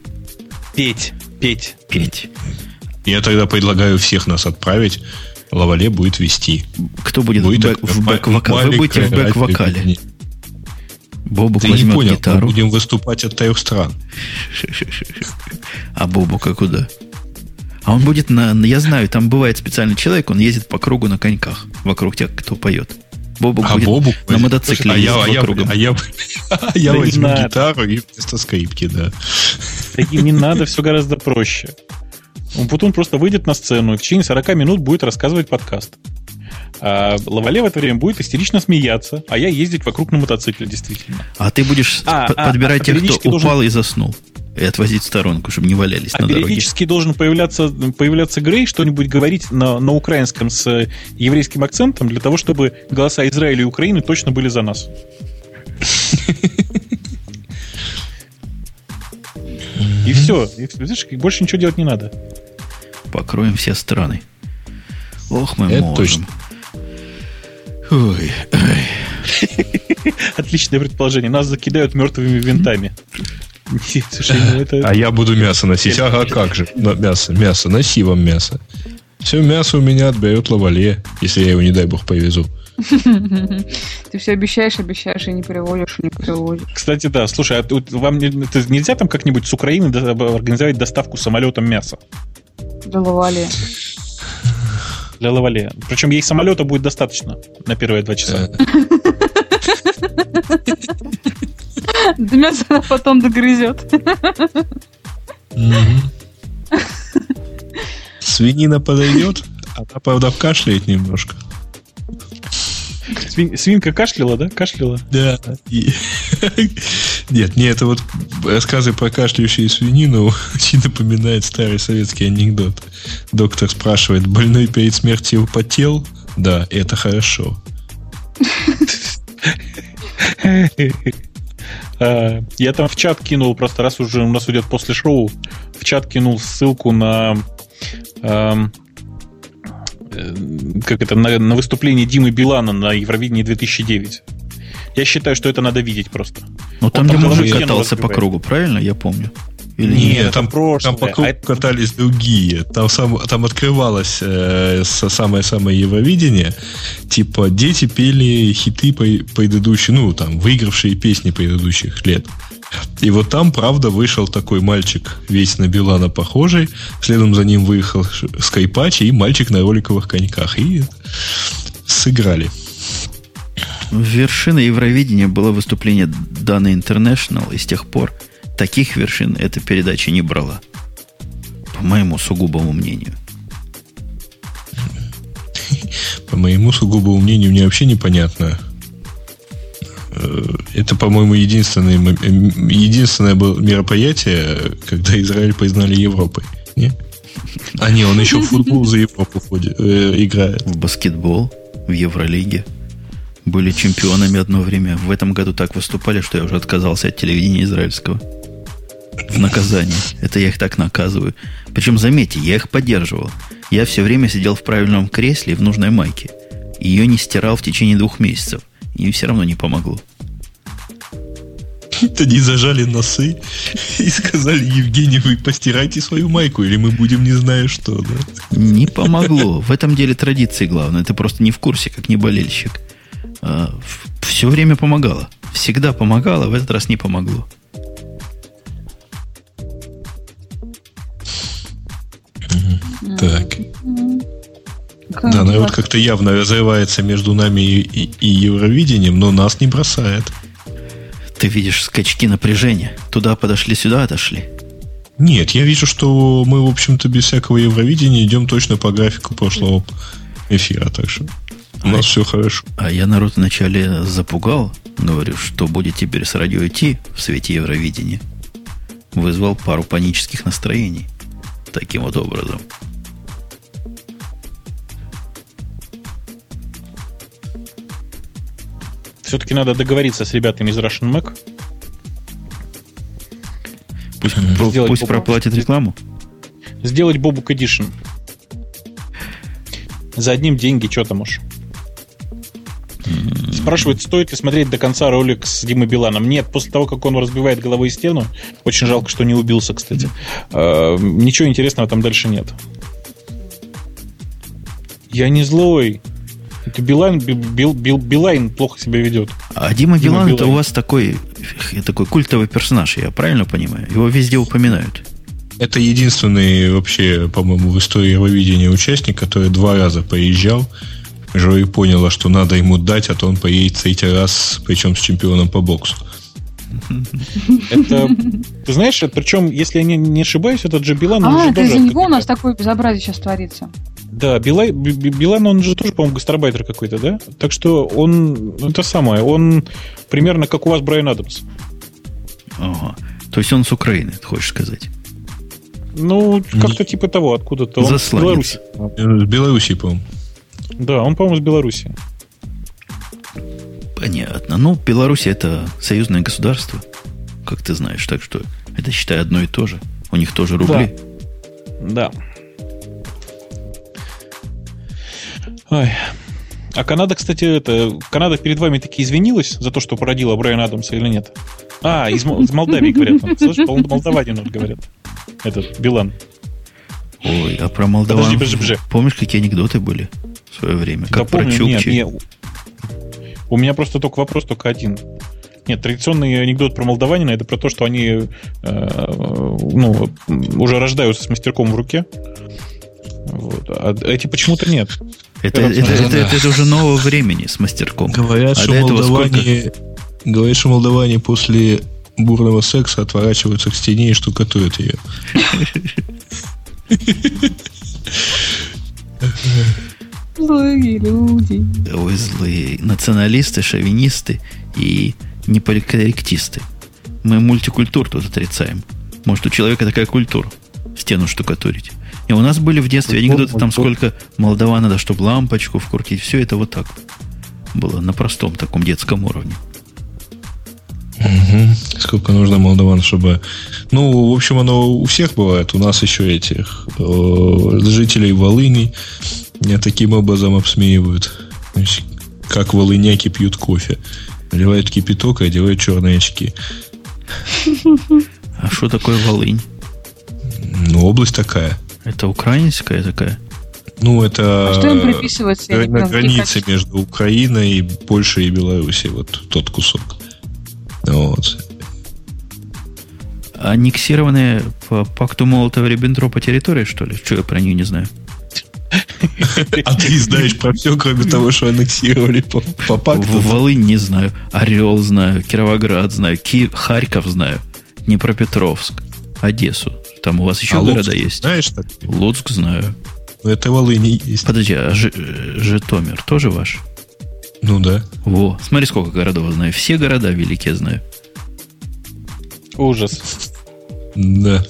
Speaker 2: Петь, петь.
Speaker 1: Петь.
Speaker 3: Я тогда предлагаю всех нас отправить. Лавале будет вести.
Speaker 1: Кто будет,
Speaker 3: Будет
Speaker 1: в бэк- в бэк-вокале? Вы будете в бэк-вокале. Бобук
Speaker 3: Ты не
Speaker 1: возьмет
Speaker 3: понял, мы
Speaker 1: гитару.
Speaker 3: будем выступать от трех стран.
Speaker 1: А Бобука куда? А он будет на- Я знаю, там бывает специальный человек, он ездит по кругу на коньках вокруг тех, кто поет. Бобук
Speaker 3: А
Speaker 1: будет
Speaker 3: Бобук
Speaker 1: на мотоцикле
Speaker 3: а я, а я, а я, а [laughs] [laughs] я
Speaker 2: Да не
Speaker 3: возьму гитару и вместо скрипки, да.
Speaker 2: Таким не надо, все гораздо проще. Умпутун просто выйдет на сцену и в течение 40 минут будет рассказывать подкаст. А Лавале в это время будет истерично смеяться, а я ездить вокруг на мотоцикле, действительно.
Speaker 1: А ты будешь
Speaker 2: А, а,
Speaker 1: подбирать
Speaker 2: а
Speaker 1: тех, кто упал
Speaker 2: должен-
Speaker 1: и заснул. И отвозить в сторонку, чтобы не валялись
Speaker 2: А
Speaker 1: на дороге.
Speaker 2: периодически должен появляться, появляться Грей, что-нибудь говорить на, на украинском с еврейским акцентом, для того, чтобы голоса Израиля и Украины точно были за нас. И все. И, видишь, больше ничего делать не надо.
Speaker 1: Покроем все страны. Ох, мы
Speaker 3: Это
Speaker 1: можем.
Speaker 3: точно.
Speaker 1: Ой, ой. [laughs]
Speaker 2: Отличное предположение. Нас закидают мертвыми винтами. Нет, Слушай, ну это...
Speaker 3: А я буду мясо носить. Ага, как же? Мясо, мясо, носи вам мясо. Все мясо у меня отберет Лавале, если я его, не дай бог, повезу. [laughs]
Speaker 4: Ты все обещаешь, обещаешь, и не приводишь, и не приводишь.
Speaker 2: Кстати, да, слушай, а вам нельзя там как-нибудь с Украины организовать доставку самолетом мяса
Speaker 4: Доловали.
Speaker 2: для Лавале? Причем ей самолета будет достаточно на первые два часа. [laughs]
Speaker 4: Да мясо она потом догрызет.
Speaker 3: Свинина подойдет, она, правда, кашляет немножко.
Speaker 2: Свин- свинка кашляла, да? Кашляла.
Speaker 3: Да. И- [laughs] Нет, мне это вот рассказы про кашляющую свинину [laughs] очень напоминает старый советский анекдот. Доктор спрашивает, больной перед смертью потел? Да, это хорошо. [laughs]
Speaker 2: Э, я там в чат кинул, просто раз уже у нас идет после шоу, в чат кинул ссылку на эм, э, как это, на, на выступление Димы Билана на Евровидении 2009. Я считаю, что это надо видеть просто.
Speaker 1: Ну, там,
Speaker 2: там головой
Speaker 1: катался по кругу, правильно? Я помню. Или
Speaker 2: Нет,
Speaker 3: Нет, там,
Speaker 2: прошлое.
Speaker 3: там по кругу
Speaker 2: А это-
Speaker 3: катались другие. Там, сам, там открывалось э, самое-самое Евровидение. Типа дети пели хиты предыдущие, ну, там, выигравшие песни предыдущих лет. И вот там, правда, вышел такой мальчик, весь на Билана похожий. Следом за ним выехал Скайпач и мальчик на роликовых коньках. И сыграли.
Speaker 1: Вершина Евровидения было выступление Дана International, и с тех пор таких вершин эта передача не брала. По моему сугубому мнению.
Speaker 3: По моему сугубому мнению, мне вообще непонятно. Э, Это, по-моему, единственное, единственное было мероприятие, когда Израиль признали Европой. Не? А не, он еще в футбол за Европу ходит, э, играет.
Speaker 1: В баскетбол, в Евролиге. Были чемпионами одно время. В этом году так выступали, что я уже отказался от телевидения израильского. В наказание. Это я их так наказываю. Причем, заметьте, я их поддерживал. Я все время сидел в правильном кресле и в нужной майке. Ее не стирал в течение двух месяцев. И все равно не помогло.
Speaker 3: Они зажали носы и сказали, Евгений, вы постирайте свою майку, или мы будем не знаю что. Да?
Speaker 1: Не помогло. В этом деле традиции главное. Ты просто не в курсе, как не болельщик. все время помогало. Всегда помогало, в этот раз не помогло.
Speaker 3: Так.
Speaker 4: Как
Speaker 3: Да,
Speaker 4: у
Speaker 3: народ
Speaker 4: вас-
Speaker 3: как-то явно разрывается между нами и, и- и Евровидением, но нас не бросает.
Speaker 1: Ты видишь скачки напряжения. Туда подошли, сюда отошли.
Speaker 3: Нет, я вижу, что мы, в общем-то, без всякого Евровидения идем точно по графику прошлого эфира, так что у нас все хорошо.
Speaker 1: А я народ вначале запугал. Говорю, что будет теперь с радио идти в свете Евровидения. Вызвал пару панических настроений. Таким вот образом.
Speaker 2: Все-таки надо договориться с ребятами из Russian Mac.
Speaker 1: Пусть,
Speaker 2: Сделать
Speaker 1: пусть
Speaker 2: попу-
Speaker 1: проплатит рекламу.
Speaker 2: Сделать Бобук Edition. За одним деньги, что там уж. Спрашивают, стоит ли смотреть до конца ролик с Димой Биланом. Нет, после того, как он разбивает головой стену, очень жалко, что не убился, кстати. э, Ничего интересного там дальше нет. Я не злой. Это Билайн, Би- Бил- Бил- Билайн плохо себя ведет.
Speaker 1: А Дима
Speaker 2: Дима
Speaker 1: Билан это
Speaker 2: Билан.
Speaker 1: у вас такой, такой культовый персонаж, я правильно понимаю? Его везде упоминают.
Speaker 3: Это единственный вообще, по-моему, в истории Евровидения участник, который два раза поезжал. Жюри поняло, что надо ему дать, а то он поедет третий раз, причем с чемпионом по боксу.
Speaker 2: Это, ты знаешь, это, причем, если я не, не ошибаюсь, этот же Билан,
Speaker 4: А, это из-за него у нас такое безобразие сейчас творится.
Speaker 2: Да, Билай, Би- Би- Билан, он же тоже, по-моему, гастарбайтер какой-то, да? Так что он, ну, это самое, он примерно как у вас Брайан Адамс.
Speaker 1: Ага. То есть он с Украины, ты хочешь сказать?
Speaker 2: Ну, как-то типа того, откуда-то. Он с
Speaker 1: Засланец.
Speaker 2: Беларуси.
Speaker 3: Э, С Белоруссии, по-моему.
Speaker 2: Да, он, по-моему, с Беларуси.
Speaker 1: Понятно. Ну, Беларусь это союзное государство, как ты знаешь, так что это, считай, одно и то же. У них тоже рубли.
Speaker 2: Да. Ой. А Канада, кстати, это... Канада перед вами таки извинилась за то, что породила Брайана Адамса или нет? А, из, из Молдавии говорят. он. Слышь, по молдаванин говорят. Этот, Билан.
Speaker 1: Ой, а про Молдаван...
Speaker 2: Подожди, подожди, подожди.
Speaker 1: Помнишь, какие анекдоты были в свое время? Как
Speaker 2: Да
Speaker 1: про
Speaker 2: помню, нет,
Speaker 1: Чукчи?
Speaker 2: не- У меня просто только вопрос только один. Нет, традиционный анекдот про молдаванина это про то, что они э, ну, уже рождаются с мастерком в руке. Вот. А эти почему-то нет.
Speaker 1: Это, это, это, это- это уже нового времени с мастерком.
Speaker 3: Говорят,
Speaker 1: А
Speaker 3: что
Speaker 1: до этого
Speaker 3: молдаване, говорят, что молдаване после бурного секса отворачиваются к стене и штукатурят ее.
Speaker 4: Злые люди.
Speaker 1: Ой, злые. Националисты, шовинисты и неполикорректисты. Мы мультикультур тут отрицаем. Может, у человека такая культура. Стену штукатурить. И у нас были в детстве анекдоты, там сколько молдаван надо, чтобы лампочку вкрутить. Все это вот так было. На простом таком детском уровне.
Speaker 3: Угу. Сколько нужно молдаван, чтобы... Ну, в общем, оно у всех бывает. У нас еще этих э, жителей Волыни меня таким образом обсмеивают. Значит, как волыняки пьют кофе. Наливают кипяток и одевают черные очки.
Speaker 1: А что такое Волынь?
Speaker 3: Ну, область такая.
Speaker 1: Это украинская такая?
Speaker 3: Ну, это
Speaker 4: А что им приписывается? Я не
Speaker 3: на
Speaker 4: какие
Speaker 3: границе между Украиной, Польшей и Белоруссией. Вот тот кусок. Вот.
Speaker 1: Аннексированная по пакту Молотова-Риббентропа территория, что ли? Что я про нее не знаю?
Speaker 3: А ты знаешь про все, кроме того, что аннексировали по, по пакту.
Speaker 1: Волынь не знаю. Орел знаю. Кировоград знаю. Ки... Харьков знаю. Днепропетровск. Одессу. Там у вас еще
Speaker 3: А
Speaker 1: города
Speaker 3: Луцк
Speaker 1: есть?
Speaker 3: Знаешь, так?
Speaker 1: Луцк знаю.
Speaker 3: Ну, это Волыни есть.
Speaker 1: Подожди, а э, Житомир тоже ваш?
Speaker 3: Ну да.
Speaker 1: Во, смотри, сколько городов знаю. Все города великие знаю.
Speaker 2: Ужас.
Speaker 3: Да.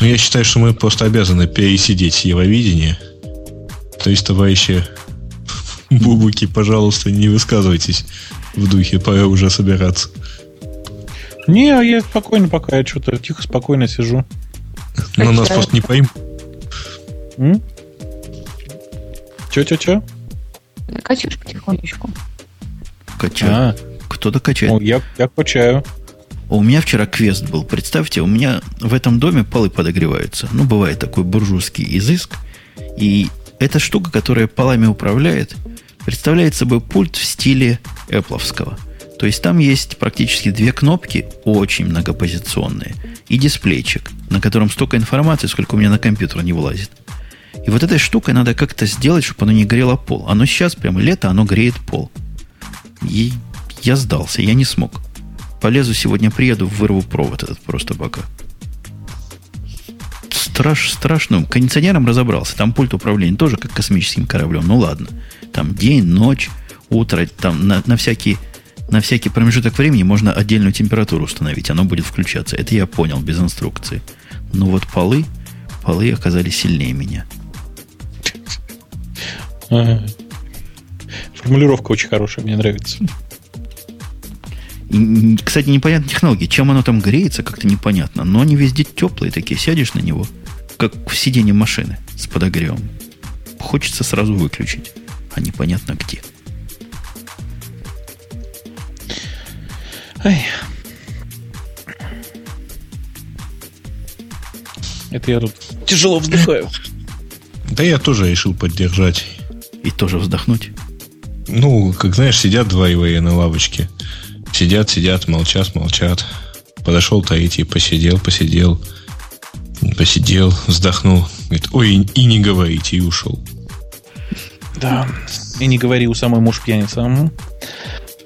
Speaker 3: Ну, я считаю, что мы просто обязаны пересидеть Евровидение. То есть, товарищи [laughs] Бубуки, пожалуйста, не высказывайтесь в духе, пора уже собираться.
Speaker 2: Не, а я спокойно пока, я что-то тихо, спокойно сижу.
Speaker 3: Но нас просто не поймут.
Speaker 2: Че-че-че?
Speaker 4: Качаешь потихонечку.
Speaker 1: Качаю.
Speaker 2: А,
Speaker 1: Кто-то качает.
Speaker 2: ну, я, я качаю.
Speaker 1: У меня вчера квест был. Представьте, у меня в этом доме полы подогреваются. Ну, бывает такой буржуйский изыск. И эта штука, которая полами управляет, представляет собой пульт в стиле Apple. То есть там есть практически две кнопки, очень многопозиционные, и дисплейчик, на котором столько информации, сколько у меня на компьютер не влазит. И вот этой штукой надо как-то сделать, чтобы оно не грело пол. Оно сейчас, прямо лето, оно греет пол. И я сдался, я не смог. Полезу сегодня, приеду, вырву провод этот просто пока. Страш, страшно. Кондиционером разобрался. Там пульт управления тоже как космическим кораблем. Ну ладно. Там день, ночь, утро. Там на, на всякий на всякий промежуток времени можно отдельную температуру установить. Оно будет включаться. Это я понял без инструкции. Но вот полы, полы оказались сильнее меня.
Speaker 2: Ага. Формулировка очень хорошая, мне нравится.
Speaker 1: И, кстати, непонятна технология. Чем оно там греется, как-то непонятно. Но они везде теплые такие. Сядешь на него, как в сиденье машины с подогревом. Хочется сразу выключить. А непонятно где.
Speaker 2: Ай. Это я тут тяжело вздыхаю.
Speaker 3: Да я тоже решил поддержать.
Speaker 1: И тоже вздохнуть.
Speaker 3: Ну, как знаешь, сидят два ИВЕ на лавочке. Сидят, сидят, молчат, молчат. Подошел третий, посидел, посидел. Посидел, вздохнул. Говорит, ой, и, не говорите, и ушел.
Speaker 2: Да. И не говори, у самой муж пьяница.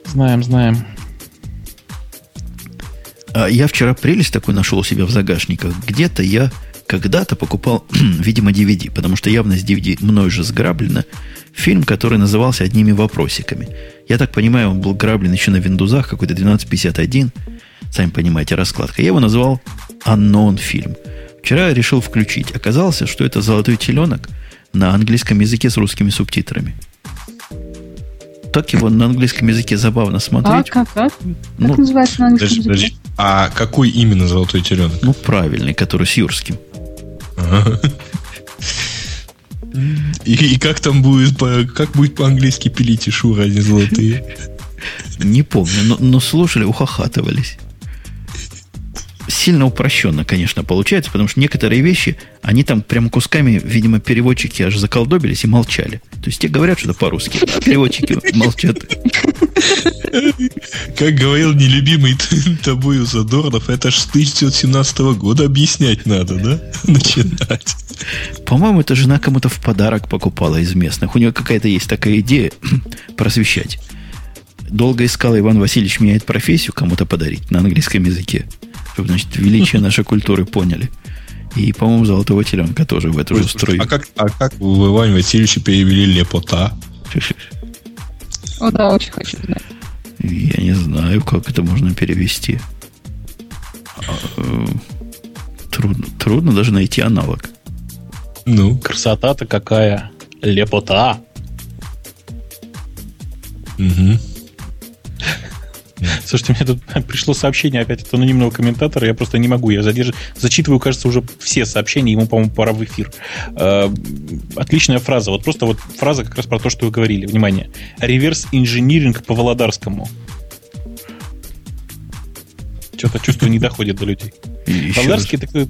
Speaker 2: Знаем, знаем.
Speaker 1: А я вчера прелесть такой нашел у себя в загашниках. Где-то я когда-то покупал, [clears throat] видимо, DVD, потому что явно с DVD мной же сграблено, фильм, который назывался «Одними вопросиками». Я так понимаю, он был граблен еще на виндузах, какой-то 1251. Сами понимаете, раскладка. Я его назвал «Unknown фильм». Вчера решил включить. Оказалось, что это «Золотой теленок» на английском языке с русскими субтитрами. Так его на английском языке забавно
Speaker 4: А
Speaker 1: смотреть.
Speaker 4: как, как? Как
Speaker 1: Ну,
Speaker 4: называется на английском
Speaker 3: Подожди,
Speaker 4: языке?
Speaker 3: подожди. А какой именно золотой теленок?
Speaker 1: ну, правильный, который с юрским.
Speaker 3: Ага. И, и как там будет, по, как будет по-английски пилить и шура, они золотые?
Speaker 1: Не помню, но, но слушали, ухахатывались. Сильно упрощенно, конечно, получается, потому что некоторые вещи, они там прям кусками, видимо, переводчики аж заколдобились и молчали. То есть те говорят что-то по-русски, а переводчики молчат.
Speaker 3: Как говорил нелюбимый [laughs] тобою Задорнов, это ж с 1917 года объяснять надо, да? [laughs] Начинать.
Speaker 1: По-моему, эта жена кому-то в подарок покупала из местных. У нее какая-то есть такая идея [clears throat] просвещать. Долго искала Иван Васильевич меняет профессию кому-то подарить на английском языке. Чтобы, значит, величие нашей культуры поняли. И, по-моему, золотого теленка тоже в эту же струю.
Speaker 3: А как, а как в Иване Васильевиче перевели лепота?
Speaker 4: О, да, очень хочу знать.
Speaker 1: Я не знаю, как это можно перевести. Трудно, трудно даже найти аналог.
Speaker 3: Ну,
Speaker 2: Красота-то какая. Лепота.
Speaker 3: Угу.
Speaker 2: Слушайте, мне тут [laughs] пришло сообщение опять от анонимного комментатора, я просто не могу, я задержу, зачитываю, кажется, уже все сообщения, ему, по-моему, пора в эфир. Э, отличная фраза, вот просто вот фраза как раз про то, что вы говорили. Внимание. Реверс инжиниринг по Володарскому. Что-то чувство не доходит до людей. Володарский такой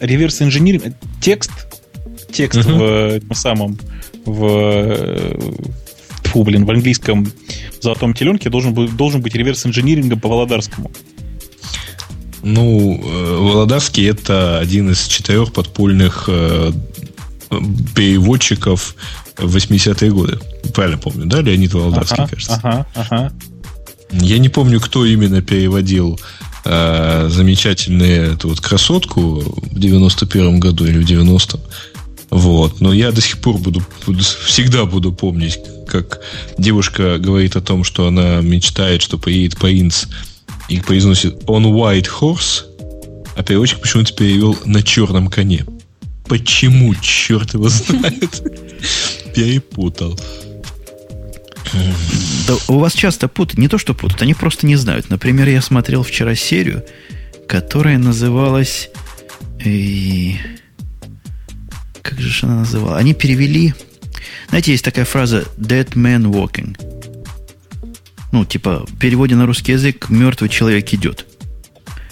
Speaker 2: реверс инжиниринг, текст, текст в, в самом в фу, блин, в английском золотом теленке должен, быть, должен быть реверс инжинирингом по Володарскому.
Speaker 3: Ну, э, Володарский это один из четырех подпольных э, переводчиков в 80-е годы. Правильно помню, да, Леонид Володарский, ага, кажется. Ага, ага. Я не помню, кто именно переводил э, замечательную эту вот красотку в 91-м году или в 90-м. Вот. Но я до сих пор буду, буду всегда буду помнить, как девушка говорит о том, что она мечтает, что поедет по Инс и произносит on white horse, а переводчик почему-то перевел на черном коне. Почему, черт его знает? [laughs] Перепутал.
Speaker 1: Да у вас часто путают, не то что путают, они просто не знают. Например, я смотрел вчера серию, которая называлась... И... Как же она называла? Они перевели знаете, есть такая фраза «dead man walking». Ну, типа, в переводе на русский язык «мертвый человек идет».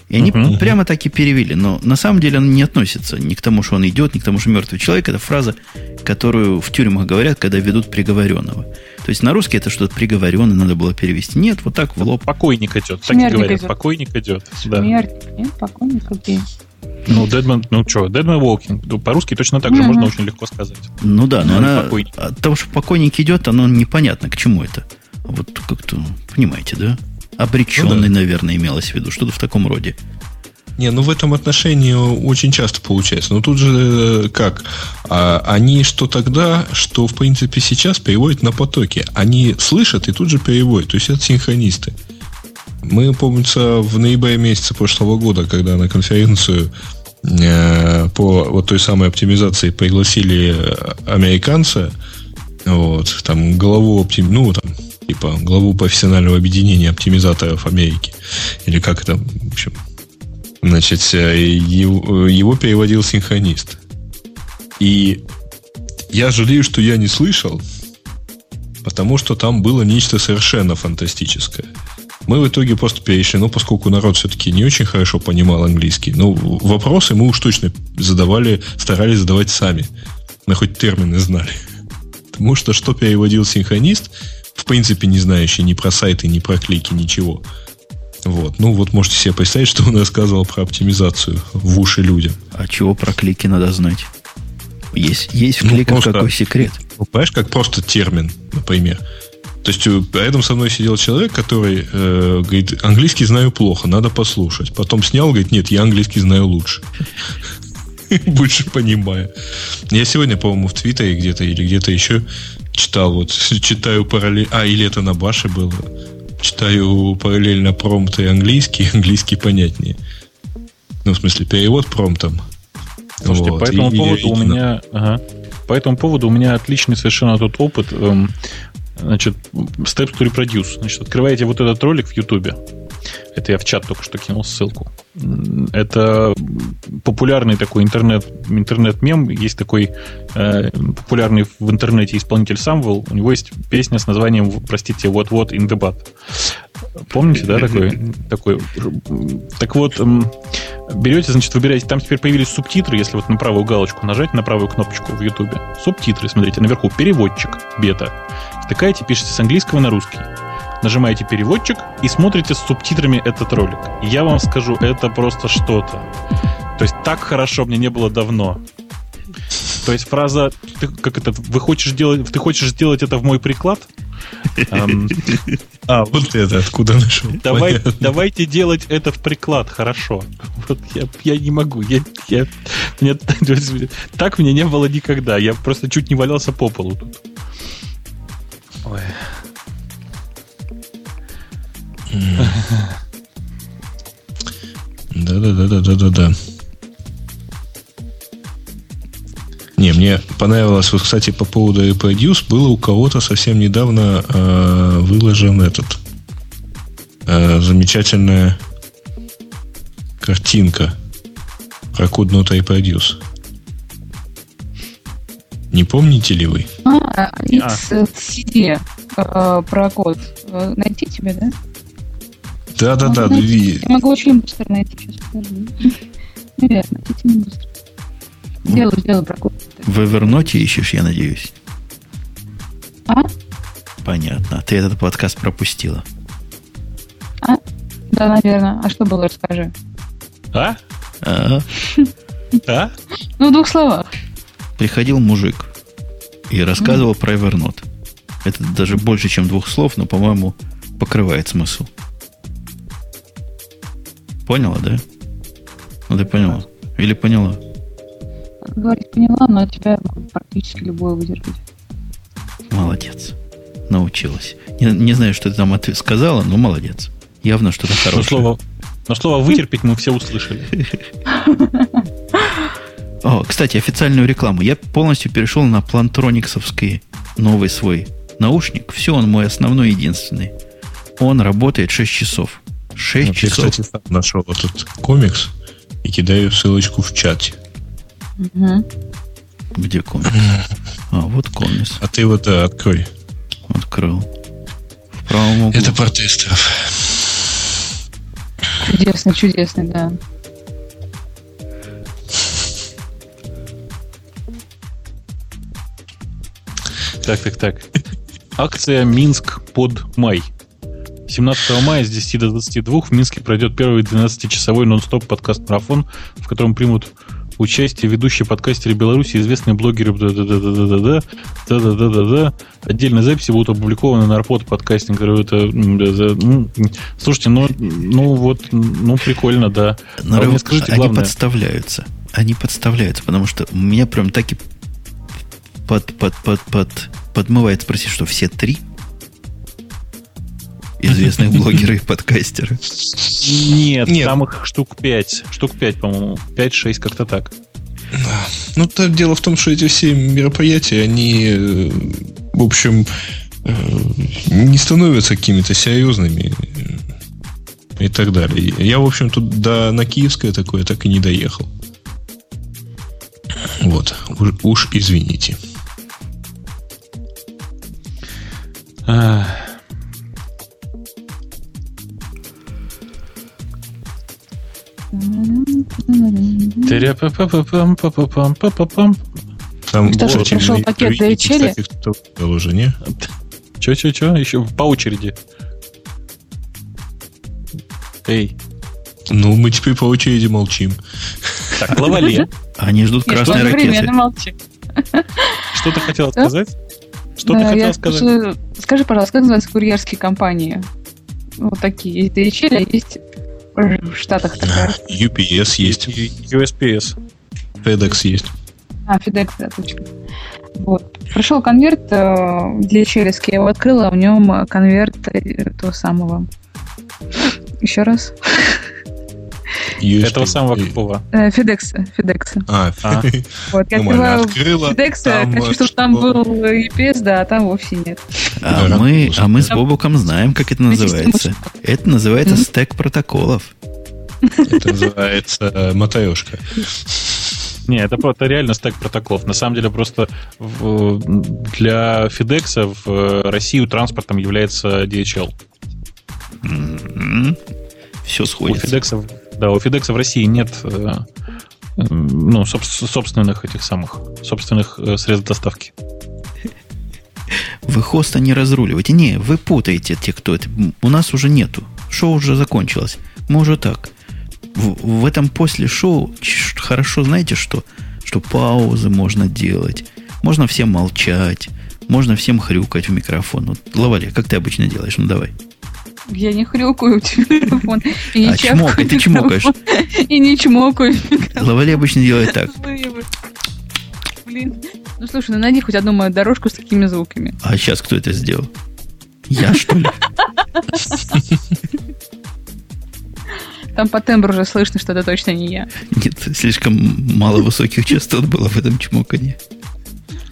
Speaker 1: И они uh-huh. прямо так и перевели. Но на самом деле он не относится ни к тому, что он идет, ни к тому, что мертвый человек. Это фраза, которую в тюрьмах говорят, когда ведут приговоренного. То есть на русский это что-то приговоренное надо было перевести. Нет, вот так в лоб.
Speaker 2: Покойник идет. Так и говорят. Идет. Покойник идет.
Speaker 4: Да. Смертник, нет, покойник окей.
Speaker 2: Ну, Deadman, ну что, Deadman Walking. По-русски точно так же mm-hmm. можно очень легко сказать.
Speaker 1: Ну да, но ну, она, покойник. от того, что покойник идет, оно непонятно, к чему это. Вот как-то, понимаете, да? Обреченный, ну, да. наверное, имелось в виду. Что-то в таком роде.
Speaker 3: Не, ну в этом отношении очень часто получается. Но тут же э, как? А, они что тогда, что в принципе сейчас переводят на потоке. Они слышат и тут же переводят. То есть это синхронисты. Мы, помнится, в ноябре месяце прошлого года, когда на конференцию э, по вот той самой оптимизации пригласили американца, вот, там, главу оптим... ну, там, типа, главу профессионального объединения оптимизаторов Америки. Или как это, в общем. Значит, э, его, его переводил синхронист. И я жалею, что я не слышал, потому что там было нечто совершенно фантастическое. Мы в итоге просто перешли, ну, поскольку народ все-таки не очень хорошо понимал английский, ну, вопросы мы уж точно задавали, старались задавать сами. Мы хоть термины знали. [laughs] Потому что что переводил синхронист, в принципе, не знающий ни про сайты, ни про клики, ничего. Вот. Ну, вот можете себе представить, что он рассказывал про оптимизацию в уши людям.
Speaker 1: А чего про клики надо знать? Есть, есть в ну, кликах просто, какой секрет?
Speaker 3: Ну, понимаешь, как просто термин, например. То есть э, рядом со мной сидел человек, который э, говорит, английский знаю плохо, надо послушать. Потом снял, говорит, нет, я английский знаю лучше. [laughs] Больше понимаю. Я сегодня, по-моему, в Твиттере где-то или где-то еще читал, вот, [laughs] читаю параллельно, а, или это на Баше было, читаю параллельно промпты английский, [laughs] английский понятнее. Ну, в смысле, перевод промптом.
Speaker 2: Слушайте, вот. по этому и, поводу и, у меня... Ага. По этому поводу у меня отличный совершенно тут опыт. Эм, Значит, Steps to Reproduce. Значит, открываете вот этот ролик в YouTube. Это я в чат только что кинул ссылку. Это популярный такой интернет, интернет-мем. Есть такой э, популярный в интернете исполнитель Самвел. У него есть песня с названием, простите, What in the Butt. Помните, да, такой? такой? Так вот, берете, значит, выбираете, там теперь появились субтитры, если вот на правую галочку нажать, на правую кнопочку в YouTube. Субтитры, смотрите, наверху переводчик, бета. Втыкаете, пишете с английского на русский. Нажимаете переводчик и смотрите с субтитрами этот ролик. Я вам скажу, это просто что-то. То есть так хорошо мне не было давно. То есть фраза, ты, как это, вы хочешь делать, ты хочешь сделать это в мой приклад? [laughs]
Speaker 3: А, вот это откуда нашел.
Speaker 2: Давай, давайте делать это в приклад, хорошо. Вот я, я не могу. Я, я, [laughs] так мне не было никогда. Я просто чуть не валялся по полу тут. Ой.
Speaker 3: Да-да-да-да-да-да. Не, мне понравилось, вот, кстати, по поводу Reproduce, было у кого-то совсем недавно э, выложен этот э, замечательная картинка про коднот Reproduce. Не помните ли вы?
Speaker 4: А, X CD э, про код. Э, Найти тебе, да?
Speaker 3: Да, да, да.
Speaker 4: Могу найти.
Speaker 3: ви-
Speaker 4: Я могу очень быстро найти сейчас, подожди. [laughs] Наверное, найти не быстро. Сделаю, сделаю про код.
Speaker 1: В Evernote ищешь, я надеюсь.
Speaker 4: А?
Speaker 1: Понятно. Ты этот подкаст пропустила.
Speaker 4: Да, наверное. А что было, расскажи.
Speaker 2: А?
Speaker 1: А,
Speaker 2: А?
Speaker 4: Ну, в двух словах.
Speaker 1: приходил мужик и рассказывал про Evernote. Это даже больше, чем двух слов, но, по-моему, покрывает смысл. Поняла, да? Ну, ты поняла. Или поняла?
Speaker 4: Говорить поняла, но тебя практически любое выдержать.
Speaker 1: Молодец. Научилась. Не, не знаю, что ты там ответ- сказала, но молодец. Явно что-то
Speaker 2: Но
Speaker 1: хорошее.
Speaker 2: слово, но слово вытерпеть мы все услышали.
Speaker 1: О, кстати, официальную рекламу. Я полностью перешел на плантрониксовский новый свой наушник. Все, он мой основной, единственный. Он работает 6 часов. 6
Speaker 3: Вот я,
Speaker 1: часов.
Speaker 3: кстати, сам нашел этот комикс и кидаю ссылочку в чате.
Speaker 4: Мгм.
Speaker 1: Где комикс? [laughs] А, вот комикс.
Speaker 3: А ты вот да, открой.
Speaker 1: Открыл. В правом углу.
Speaker 3: Это про тестеров.
Speaker 4: Чудесный, чудесный, да.
Speaker 2: Так, так, так. Акция Минск под май. 17 мая с 10 до 22 в Минске пройдет первый 12-часовой нон-стоп подкаст-марафон, в котором примут участие ведущие подкастеры Беларуси, известные блогеры да-да-да-да-да. Отдельные записи будут опубликованы на Арпод подкастинг. Это, слушайте, ну, ну вот, ну прикольно, да. А вы мне скажите
Speaker 1: они
Speaker 2: главное.
Speaker 1: подставляются. Они подставляются, потому что меня прям так и под, под, под, под, подмывает спросить, что все три известных [laughs] блогера и подкастеры.
Speaker 2: Нет,
Speaker 3: Нет.
Speaker 2: там их штук 5. Штук 5, по-моему. 5-6, как-то так.
Speaker 3: Ну, то дело в том, что эти все мероприятия, они, э, в общем, э, не становятся какими-то серьезными э, и так далее. Я, в общем, тут до, на Киевское такое так и не доехал. Вот. Уж, уж извините. Там
Speaker 4: Что ж,
Speaker 3: очень
Speaker 4: пришел пакет DHL?
Speaker 3: кстати, кто уже, не?
Speaker 2: Чё-чё-чё? Еще по очереди. Эй,
Speaker 3: Ну, мы теперь по очереди молчим.
Speaker 2: так, Лавале,
Speaker 1: Они ждут красной ракеты.
Speaker 2: что ты хотела сказать? Что ты хотела сказать?
Speaker 4: Скажи, пожалуйста, как называются курьерские компании? Вот такие. Есть DHL, а есть в Штатах такая.
Speaker 3: UPS есть,
Speaker 2: USPS.
Speaker 3: FedEx есть.
Speaker 4: А, FedEx, да, точно. Вот. Пришел конверт э, DHL, я его открыла, а в нем конверт э, этого самого. Еще раз.
Speaker 3: USPS.
Speaker 2: Этого самого какого?
Speaker 4: Э, FedEx. FedEx.
Speaker 3: А,
Speaker 2: А.
Speaker 4: Вот, я открываю
Speaker 3: Открыла.
Speaker 4: FedEx,
Speaker 3: там,
Speaker 4: хочу,
Speaker 3: э,
Speaker 4: чтобы там
Speaker 3: что?
Speaker 4: был EPS, да, а там вовсе нет.
Speaker 1: А
Speaker 3: Да,
Speaker 1: мы, а мы с Бобуком знаем, как это называется. Это называется стек протоколов.
Speaker 3: Это называется э, матрешка.
Speaker 2: Не, это просто реально стек протоколов. На самом деле просто в- для FedEx в Россию транспортом является DHL.
Speaker 1: Все
Speaker 2: У
Speaker 1: сходится.
Speaker 2: Да, у FedEx в России нет э, ну, собс- собственных этих самых, собственных э, средств доставки.
Speaker 1: Вы хоста не разруливаете. Не, вы путаете те, кто это. У нас уже нету. Шоу уже закончилось. Мы уже так. В, в этом после шоу хорошо знаете что? Что паузы можно делать. Можно всем молчать. Можно всем хрюкать в микрофон. Вот, Лавале, как ты обычно делаешь? Ну давай.
Speaker 4: Я не хрюкаю в телефон. И не
Speaker 1: А чмокай, ты чмокаешь.
Speaker 4: микрофон, И не чмокаю.
Speaker 1: Лавале обычно делает так.
Speaker 4: Блин. Ну слушай, ну найди хоть одну мою дорожку с такими звуками.
Speaker 1: А сейчас кто это сделал? Я, что ли?
Speaker 4: Там по тембру уже слышно, что это точно не я.
Speaker 1: Нет, слишком мало высоких частот было в этом чмоканье.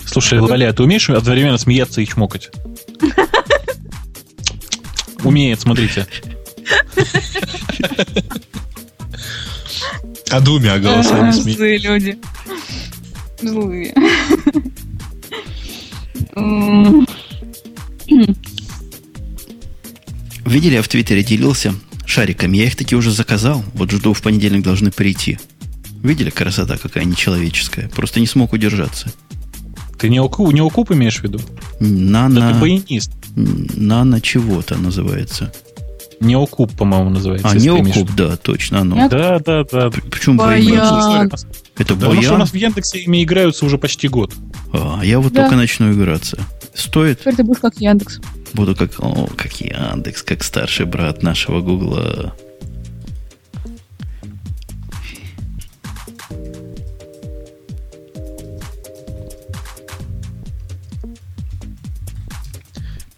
Speaker 2: Слушай, Валя, а ты умеешь одновременно смеяться и чмокать? Умеет, смотрите.
Speaker 3: А двумя голосами смеется.
Speaker 4: Злые люди. Злые.
Speaker 1: Видели, я в Твиттере делился шариками. Я их таки уже заказал. Вот жду, в понедельник должны прийти. Видели, красота какая нечеловеческая. Просто не смог удержаться.
Speaker 2: Ты не окуп, не окуп имеешь в виду?
Speaker 1: Нано...
Speaker 2: Да ты баянист.
Speaker 1: Нано чего-то называется.
Speaker 2: Неокуб, по-моему, называется.
Speaker 1: А, неокуб, да, точно оно.
Speaker 2: Да, да, да.
Speaker 1: Почему
Speaker 4: Баян.
Speaker 1: баян?
Speaker 2: Да,
Speaker 1: Это
Speaker 2: Потому что у
Speaker 1: баян?
Speaker 2: нас в Яндексе ими играются уже почти год.
Speaker 1: А, я вот
Speaker 4: Да.
Speaker 1: только начну играться. Стоит?
Speaker 4: Теперь ты будешь как Яндекс.
Speaker 1: Буду как, о, как Яндекс, как старший брат нашего Гугла.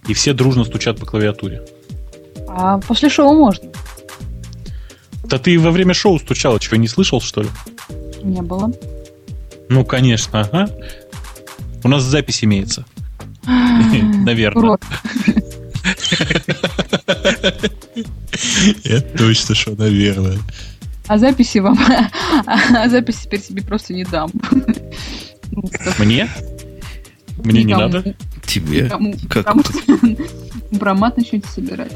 Speaker 2: И все дружно стучат по клавиатуре.
Speaker 4: А после шоу можно.
Speaker 2: Да ты во время шоу стучала, чего не слышал, что ли?
Speaker 4: Не было.
Speaker 2: Ну, конечно, ага. У нас запись имеется. Наверное.
Speaker 4: Урод. [laughs]
Speaker 3: Это точно, что, наверное.
Speaker 4: А записи вам... А записи теперь себе просто не дам.
Speaker 2: Мне? Мне не надо.
Speaker 1: Тебе.
Speaker 4: Никому.
Speaker 1: Как
Speaker 4: Потому что [laughs] Бромат начнете собирать.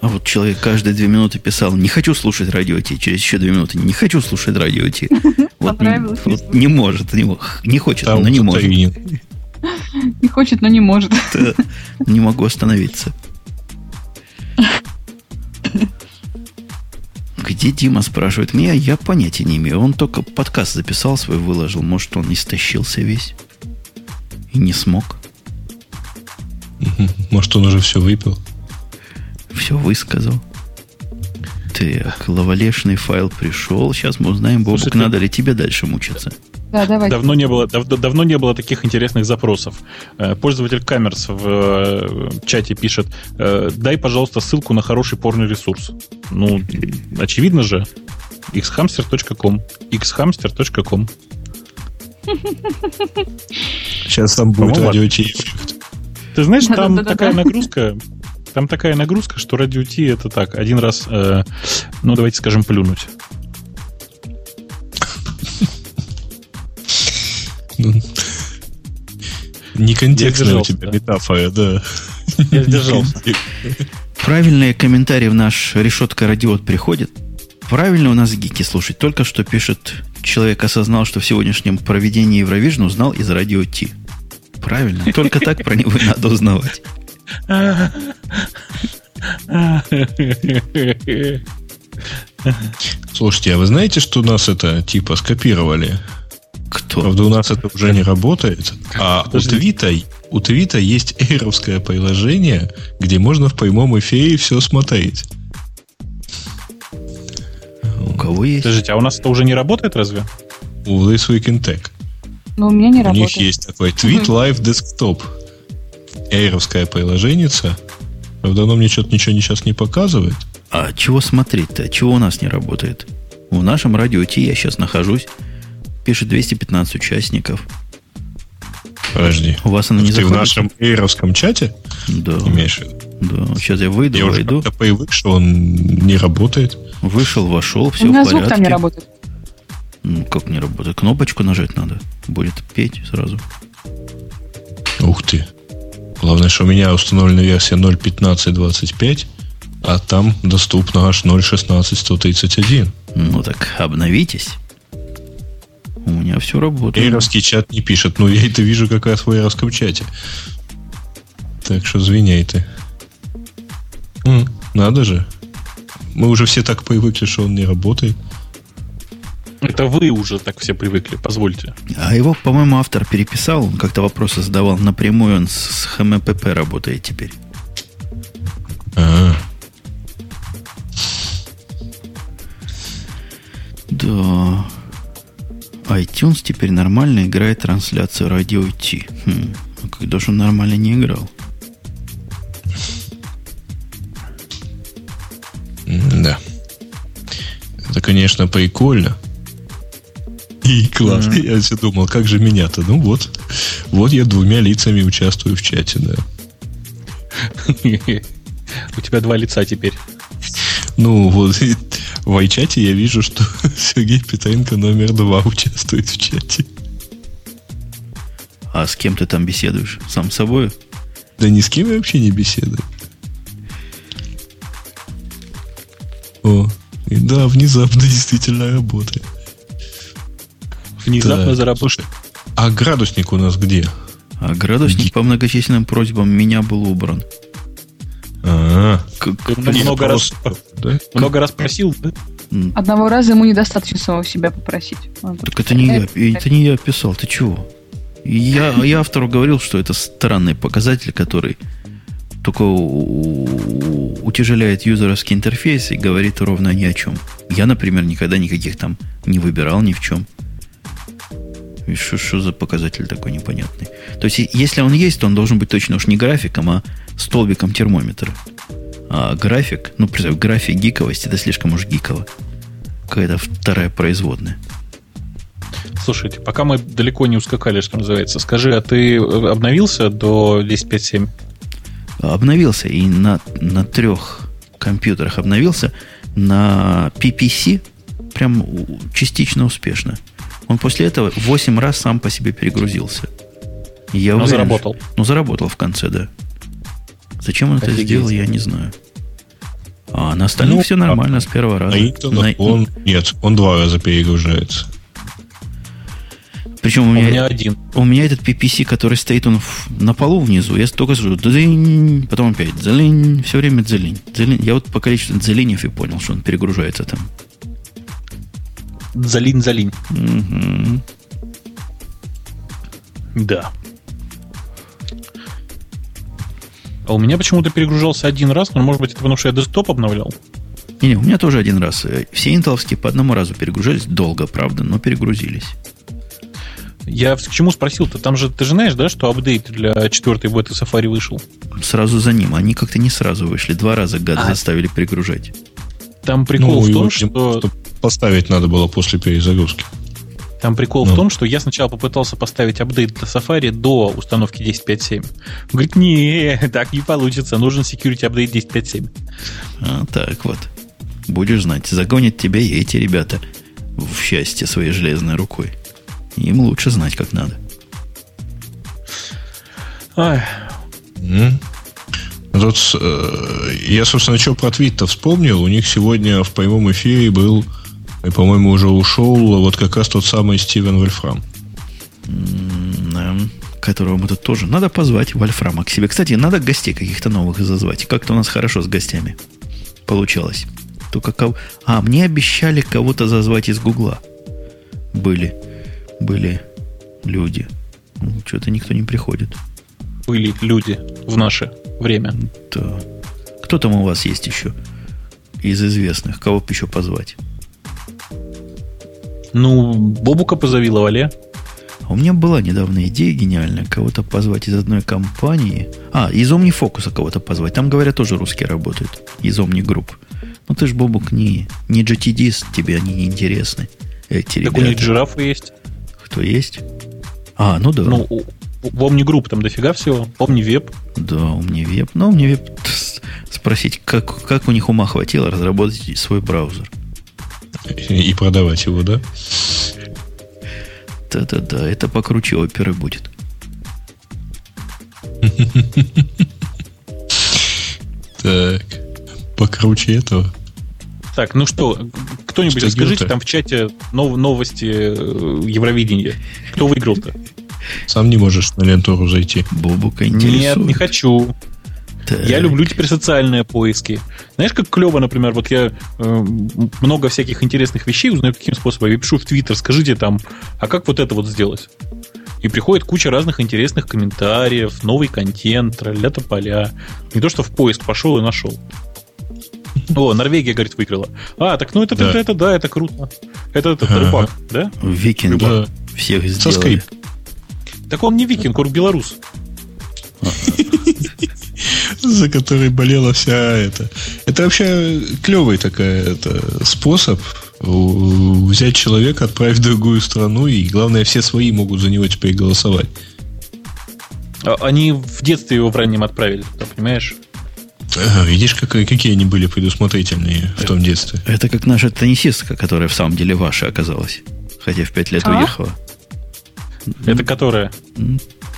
Speaker 1: А вот человек каждые две минуты писал, не хочу слушать радио Ти. Через еще две минуты, не хочу слушать радио Ти. [laughs] Вот, вот не может, не, не хочет,
Speaker 3: Там
Speaker 1: но не может.
Speaker 4: Не хочет, но не может.
Speaker 1: Да, [laughs] Не могу остановиться. Где Дима спрашивает меня? Я понятия не имею. Он только подкаст записал свой, выложил. Может, он истощился весь. И не смог.
Speaker 3: Может, он уже все выпил?
Speaker 1: Все высказал. Так, лавалешный файл пришел. Сейчас мы узнаем, Бобук,
Speaker 2: Слушайте,
Speaker 1: надо ли тебе дальше мучиться.
Speaker 4: Да, давай.
Speaker 2: Давно не было, дав- давно не было таких интересных запросов. Э, Пользователь Камерс в э, чате пишет: э, дай, пожалуйста, ссылку на хороший порный ресурс. Ну, очевидно же. xhamster.com xhamster.com
Speaker 3: Сейчас там будет радио.
Speaker 2: Ты знаешь, там такая нагрузка, там такая нагрузка, что радио Ти это так, один раз, э, ну давайте скажем, плюнуть.
Speaker 3: Ну, Не контекстная у тебя метафора, да.
Speaker 2: Я сдержался.
Speaker 1: Правильные комментарии в наш решетка радиот приходит. Правильно у нас гики слушать. Только что пишет, человек осознал, что в сегодняшнем проведении Евровижн узнал из радио Ти. Правильно. Только так про него и надо узнавать.
Speaker 3: Слушайте, а вы знаете, что нас это типа скопировали?
Speaker 1: Кто?
Speaker 3: Правда, у нас это уже не работает. А у. Твита, у Твита есть эйровское приложение, где можно в прямом эфире все смотреть.
Speaker 1: У кого есть?
Speaker 2: Подождите, а у нас это уже не работает разве?
Speaker 3: У This Week in Tech.
Speaker 4: Но у меня не
Speaker 3: У
Speaker 4: работает.
Speaker 3: них есть такой Tweet Live Desktop. Эйровское приложение. Правда, оно мне что-то ничего сейчас не показывает.
Speaker 1: А чего смотреть-то? Чего у нас не работает? В нашем радио Ти я сейчас нахожусь. Пишет 215 участников.
Speaker 3: Подожди.
Speaker 1: У вас оно не
Speaker 3: Ты в
Speaker 1: заходит?
Speaker 3: нашем эйровском чате
Speaker 1: Да,
Speaker 3: имеешь в виду?
Speaker 1: да. Сейчас я выйду,
Speaker 3: Я уже
Speaker 1: войду.
Speaker 3: как-то привык, что он не работает.
Speaker 1: Вышел, вошел, все
Speaker 4: У меня
Speaker 1: в
Speaker 4: звук
Speaker 1: порядке.
Speaker 4: там не работает.
Speaker 1: Ну, как не работает? Кнопочку нажать надо. Будет петь сразу.
Speaker 3: Ух ты. Главное, что у меня установлена версия 0.15.25, а там доступно аж 0.16.131.
Speaker 1: Ну так обновитесь. У меня все работает.
Speaker 3: Эйровский чат не пишет. Ну, я это вижу как раз в эйровском чате. Так что извиняй ты. М, надо же. Мы уже все так привыкли, что он не работает.
Speaker 2: Это вы уже так все привыкли, позвольте.
Speaker 1: А его, по-моему, автор переписал. Он как-то вопросы задавал напрямую. Он с, ХМПП работает теперь.
Speaker 3: А,
Speaker 1: Да. iTunes теперь нормально играет трансляцию радио Ти. Хм. А когда же он нормально не играл?
Speaker 3: да. Это, конечно, прикольно. И классно. Я все думал, как же меня-то? Ну вот. Вот я двумя лицами участвую в чате, да.
Speaker 2: У тебя два лица теперь.
Speaker 3: Ну, вот в iChat я вижу, что [laughs] Сергей Петренко номер два участвует в чате.
Speaker 1: А с кем ты там беседуешь? Сам с собой?
Speaker 3: Да ни с кем я вообще не беседую. О, и да, внезапно [laughs] действительно работает.
Speaker 2: Внезапно
Speaker 3: Так,
Speaker 2: заработал.
Speaker 3: а градусник у нас где?
Speaker 1: А градусник по многочисленным просьбам меня был убран.
Speaker 3: А,
Speaker 2: Ты много раз,
Speaker 3: да?
Speaker 2: много раз просил, да?
Speaker 4: Одного раза ему недостаточно самого себя попросить. Он
Speaker 1: Так это не я, это не я писал, ты чего? Я, я автору говорил, что это странный показатель, который только утяжеляет юзеровский интерфейс и говорит ровно ни о чем. Я, например, никогда никаких там не выбирал ни в чем. Что, за показатель такой непонятный? То есть, если он есть, то он должен быть точно уж не графиком, а столбиком термометра. А график, ну, представь, график гиковости, это слишком уж гиково. Какая-то вторая производная.
Speaker 2: Слушайте, пока мы далеко не ускакали, что называется, скажи, а ты обновился до 10.5.7?
Speaker 1: обновился и на, на трех компьютерах обновился, на PPC прям частично успешно. Он после этого 8 раз сам по себе перегрузился. Я
Speaker 2: Но
Speaker 1: уверен,
Speaker 2: заработал.
Speaker 1: что- ну, заработал в конце, да. Зачем он это
Speaker 2: Офигеть.
Speaker 1: сделал, я не знаю. А на остальном
Speaker 3: Ну,
Speaker 1: все нормально с первого раза.
Speaker 3: На
Speaker 1: На-
Speaker 3: он... Нет, он два раза перегружается.
Speaker 1: Причем у
Speaker 2: У
Speaker 1: меня,
Speaker 2: меня один.
Speaker 1: у меня этот PPC, который стоит он в- на полу внизу, я только слышу потом опять дзелень, все время дзелень. дзелень. Я вот по количеству дзеленев и понял, что он перегружается там.
Speaker 2: Залин-залин.
Speaker 1: Мгм.
Speaker 2: Да. А у меня почему-то перегружался один раз, но может быть это потому, что я десктоп обновлял.
Speaker 1: Не-не, у меня тоже один раз. э, Все интеловские по одному разу перегружались. Долго, правда, но перегрузились.
Speaker 2: Я к чему спросил-то? Там же, ты же знаешь, да, что апдейт для четвертой беты Safari вышел?
Speaker 1: Сразу за ним. Они как-то не сразу вышли. Два раза гад
Speaker 2: А.
Speaker 1: заставили перегружать.
Speaker 2: Там прикол в
Speaker 3: его,
Speaker 2: том, что...
Speaker 3: поставить надо было после перезагрузки.
Speaker 2: Там прикол
Speaker 3: Ну.
Speaker 2: в том, что я сначала попытался поставить апдейт для Safari до установки 10.5.7. Он Говорит, не, [laughs] так не получится, нужен security update 10.5.7.
Speaker 1: А, так вот. Будешь знать, загонят тебя и эти ребята в счастье своей железной рукой. Им лучше знать, как надо.
Speaker 2: Ай,
Speaker 3: М. Тут, э, я, собственно, что про твит-то вспомнил. У них сегодня в прямом эфире был, и, по-моему, уже ушел, вот как раз тот самый Стивен Вольфрам.
Speaker 1: Которого мы тут тоже... Надо позвать Вольфрама к себе. Кстати, надо гостей каких-то новых зазвать. Как-то у нас хорошо с гостями получалось. Только кого... А, мне обещали кого-то зазвать из Гугла. Были. Были люди. Ну, Что-то никто не приходит.
Speaker 2: были люди в наше время.
Speaker 1: Да. Кто там у вас есть еще? Из известных. Кого бы еще позвать?
Speaker 2: Ну, Бобука позови Лавале.
Speaker 1: А у меня была недавно идея гениальная кого-то позвать из одной компании. А, из OmniFocus кого-то позвать. Там, говорят, тоже русские работают. Из Omni Group. Ну ты ж, Бобук, не, не GTD, тебе они не интересны. Эти
Speaker 2: Так
Speaker 1: ребята.
Speaker 2: у них жирафы есть.
Speaker 1: Кто есть? А, ну да.
Speaker 2: Ну, в Omni Group там дофига всего. Omni Web.
Speaker 1: Да, OmniWeb. Ну, OmniWeb [laughs] спросить, как, как у них ума хватило разработать свой браузер.
Speaker 3: И продавать его, да?
Speaker 1: Да-да-да, это покруче оперы будет. [laughs]
Speaker 3: Так, покруче этого.
Speaker 2: Так, ну что, кто-нибудь
Speaker 3: Что
Speaker 2: расскажите там в чате нов- новости э, Евровидения. Кто выиграл-то?
Speaker 3: Сам не можешь на лентуру зайти.
Speaker 1: Бобука
Speaker 2: Нет,
Speaker 1: интересует.
Speaker 2: не хочу.
Speaker 1: Так.
Speaker 2: Я люблю теперь социальные поиски. Знаешь, как клево, например, вот я э, много всяких интересных вещей узнаю каким способом. Я пишу в Твиттер, скажите там, а как вот это вот сделать? И приходит куча разных интересных комментариев, новый контент, тролля поля. Не то, что в поиск пошел и нашел. О, Норвегия, говорит, выиграла. А, так ну это,
Speaker 3: Да.
Speaker 2: это, это, да, это круто. Это этот
Speaker 3: Ага.
Speaker 2: рыбак, да?
Speaker 1: Викинги
Speaker 3: Да.
Speaker 1: всех
Speaker 3: Со
Speaker 1: сделали.
Speaker 3: скрип.
Speaker 2: Так он не викинг, он белорус.
Speaker 3: За который болела вся эта. Это вообще клевый такой это, способ взять человека, отправить в другую страну, и главное, все свои могут за него теперь голосовать.
Speaker 2: А, Они в детстве его в раннем отправили, туда, понимаешь?
Speaker 3: Ага, видишь, как, какие они были предусмотрительные в том детстве.
Speaker 1: Это как наша теннисистка, которая в самом деле ваша оказалась. Хотя в пять лет
Speaker 4: А?
Speaker 1: уехала.
Speaker 2: Это которая?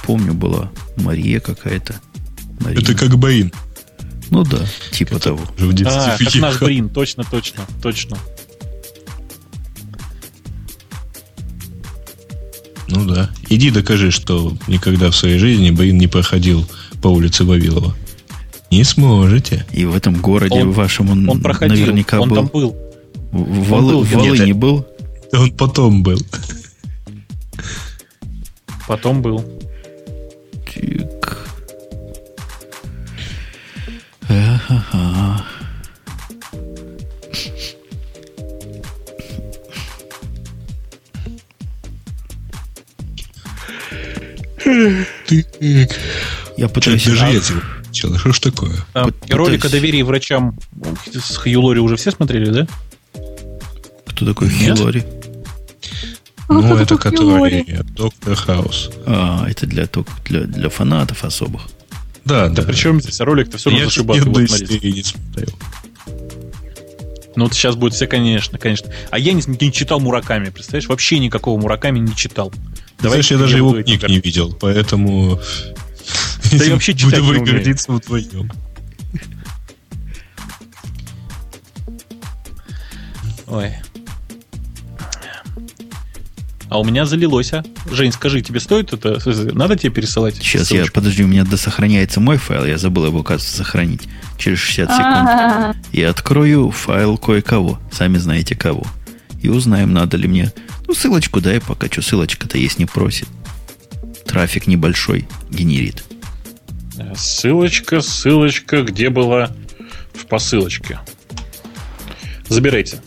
Speaker 1: Помню, была Мария какая-то. Марина.
Speaker 3: Это как Баин.
Speaker 1: Ну да, типа того.
Speaker 3: Уже в детстве
Speaker 2: А, как наш Брин, точно, точно, точно.
Speaker 3: Ну да. Иди докажи, что никогда в своей жизни Баин не проходил по улице Вавилова. Не сможете.
Speaker 1: И в этом городе
Speaker 2: Он-
Speaker 1: вашем он,
Speaker 2: Он проходил,
Speaker 1: наверняка
Speaker 2: он
Speaker 1: был.
Speaker 2: там был.
Speaker 1: В,
Speaker 2: он
Speaker 1: Волы-
Speaker 2: был
Speaker 1: в был.
Speaker 3: Он потом был.
Speaker 2: Потом был.
Speaker 1: Ага.
Speaker 3: Ты
Speaker 1: Я пытаюсь...
Speaker 3: даже
Speaker 1: А,
Speaker 3: я тебя Чё, Что ж такое?
Speaker 2: А,
Speaker 1: Вот
Speaker 2: ролик о
Speaker 1: пытаюсь-
Speaker 2: доверии врачам с Хью Лори уже все смотрели, да?
Speaker 1: Кто такой
Speaker 2: Нет?
Speaker 4: А,
Speaker 3: ну, это который Доктор Хаус.
Speaker 1: А, это для, для, для фанатов особых.
Speaker 3: Да,
Speaker 2: Да
Speaker 3: да.
Speaker 2: причем здесь ролик-то все
Speaker 3: я
Speaker 2: равно
Speaker 3: ни
Speaker 2: зашибат его
Speaker 3: одной
Speaker 2: смотреть.
Speaker 3: серии не смотрел.
Speaker 2: Ну вот сейчас будет все, конечно, конечно. А я не, не читал Мураками, представляешь? Вообще никакого Мураками не читал.
Speaker 3: Ты знаешь, я даже его книг не видел, поэтому...
Speaker 2: Да и [laughs] вообще читать не умею.
Speaker 3: гордиться вдвоем.
Speaker 2: Ой. А у меня залилось, а? Жень, скажи, тебе стоит это? Надо тебе пересылать?
Speaker 1: Сейчас я,
Speaker 2: ссылочку?
Speaker 1: подожди, у меня досохраняется мой файл, я забыл его, кажется, сохранить через 60 секунд. И открою файл кое-кого, сами знаете кого. И узнаем, надо ли мне... Ну, ссылочку дай пока, что ссылочка-то есть не просит. Трафик небольшой генерит.
Speaker 2: Ссылочка, ссылочка, где была в посылочке? Забирайте.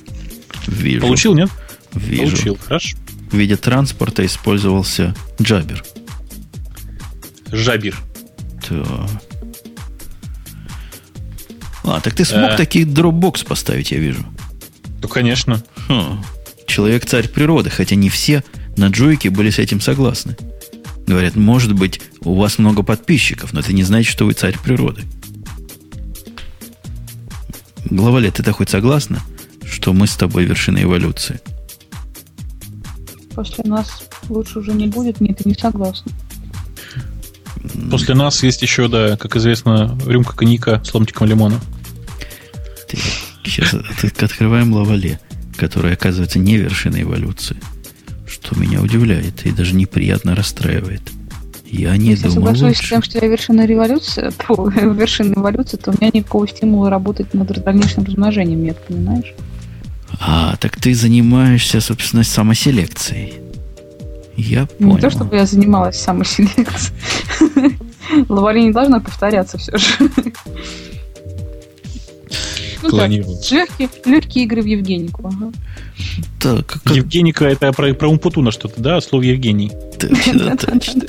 Speaker 1: Вижу.
Speaker 2: Получил, нет?
Speaker 1: Вижу.
Speaker 2: Получил, хорошо.
Speaker 1: В виде транспорта использовался джабер.
Speaker 2: Жабир.
Speaker 1: То. А, так ты смог
Speaker 2: Э.
Speaker 1: таки дропбокс поставить, я вижу.
Speaker 2: Ну, конечно.
Speaker 1: Хм. Человек царь природы, хотя не все на Джойке были с этим согласны. Говорят, может быть, у вас много подписчиков, но это не значит, что вы царь природы. Главалет, ты-то хоть согласна, что мы с тобой вершина эволюции?
Speaker 4: После нас лучше уже не будет, нет, не согласна.
Speaker 2: После нас есть еще, да, как известно, рюмка коньяка с ломтиком лимона.
Speaker 1: Ты- Сейчас от- открываем лавале, который оказывается не вершиной эволюции. Что меня удивляет и даже неприятно расстраивает. Я не
Speaker 4: Если я
Speaker 1: думал
Speaker 4: соглашусь с
Speaker 1: лучше.
Speaker 4: тем, что я вершина революции, [laughs] то вершина эволюции, то у меня никакого стимула работать над дальнейшим размножением нет, понимаешь?
Speaker 1: А, так ты занимаешься, собственно, самоселекцией. Я понял.
Speaker 4: Не то, чтобы я занималась самоселекцией. [laughs] Лавали не должна повторяться все же. Ну легкие, легкие игры в Евгенику. ага.
Speaker 1: Так, как, как-
Speaker 2: Евгеника это про, про Умпутуна что-то, да? Слово Евгений.
Speaker 1: точно, [laughs] точно.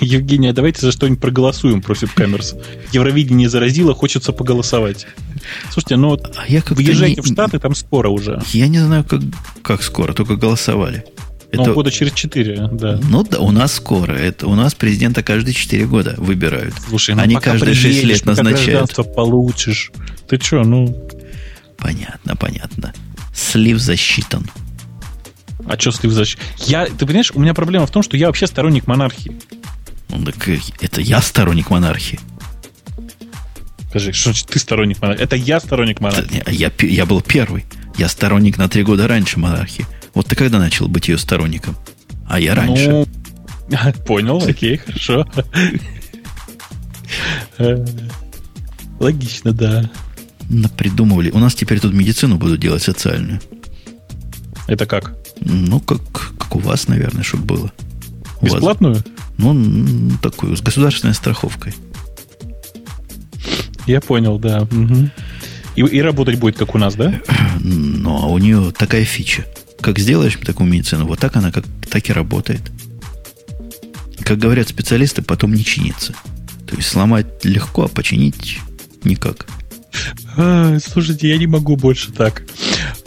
Speaker 2: Евгения, давайте за что-нибудь проголосуем, просит Камерс. Евровидение заразило, хочется поголосовать. Слушайте, ну вот
Speaker 1: А я
Speaker 2: выезжайте
Speaker 1: не-
Speaker 2: в Штаты, там скоро уже.
Speaker 1: Я не знаю, как, как скоро, только голосовали.
Speaker 2: Ну,
Speaker 1: Это-
Speaker 2: года через четыре, да.
Speaker 1: Ну да, у нас скоро. Это у нас президента каждые 4 года выбирают.
Speaker 2: Слушай, ну
Speaker 1: Они
Speaker 2: пока
Speaker 1: каждые шесть
Speaker 2: приедешь,
Speaker 1: лет
Speaker 2: пока
Speaker 1: назначают.
Speaker 2: гражданство получишь. Ты что, ну...
Speaker 1: Понятно, понятно. Слив засчитан.
Speaker 2: А что слив защ- Я, ты понимаешь, у меня проблема в том, что я вообще сторонник монархии.
Speaker 1: Ну, так э, это я сторонник монархии.
Speaker 2: Скажи, что значит ты сторонник монархии? Это я сторонник монархии.
Speaker 1: не- а я, я был первый. Я сторонник на три года раньше монархии. Вот ты когда начал быть ее сторонником? А я раньше.
Speaker 2: Ну, [laughs] понял, окей, хорошо. Э, Логично, да.
Speaker 1: Напридумывали. У нас теперь тут медицину будут делать социальную.
Speaker 2: Это как?
Speaker 1: Ну, как, как у вас, наверное, чтобы было. У вас-
Speaker 2: Бесплатную?
Speaker 1: Ну, такую, с государственной страховкой.
Speaker 2: Я понял, да. Мгм. И, и работать будет, как у нас, да? [clears throat]
Speaker 1: Ну, а у нее такая фича. Как сделаешь такую медицину, вот так она как, так и работает. Как говорят специалисты, потом не чинится. То есть сломать легко, а починить никак.
Speaker 2: А, слушайте, я не могу больше так. [clears throat]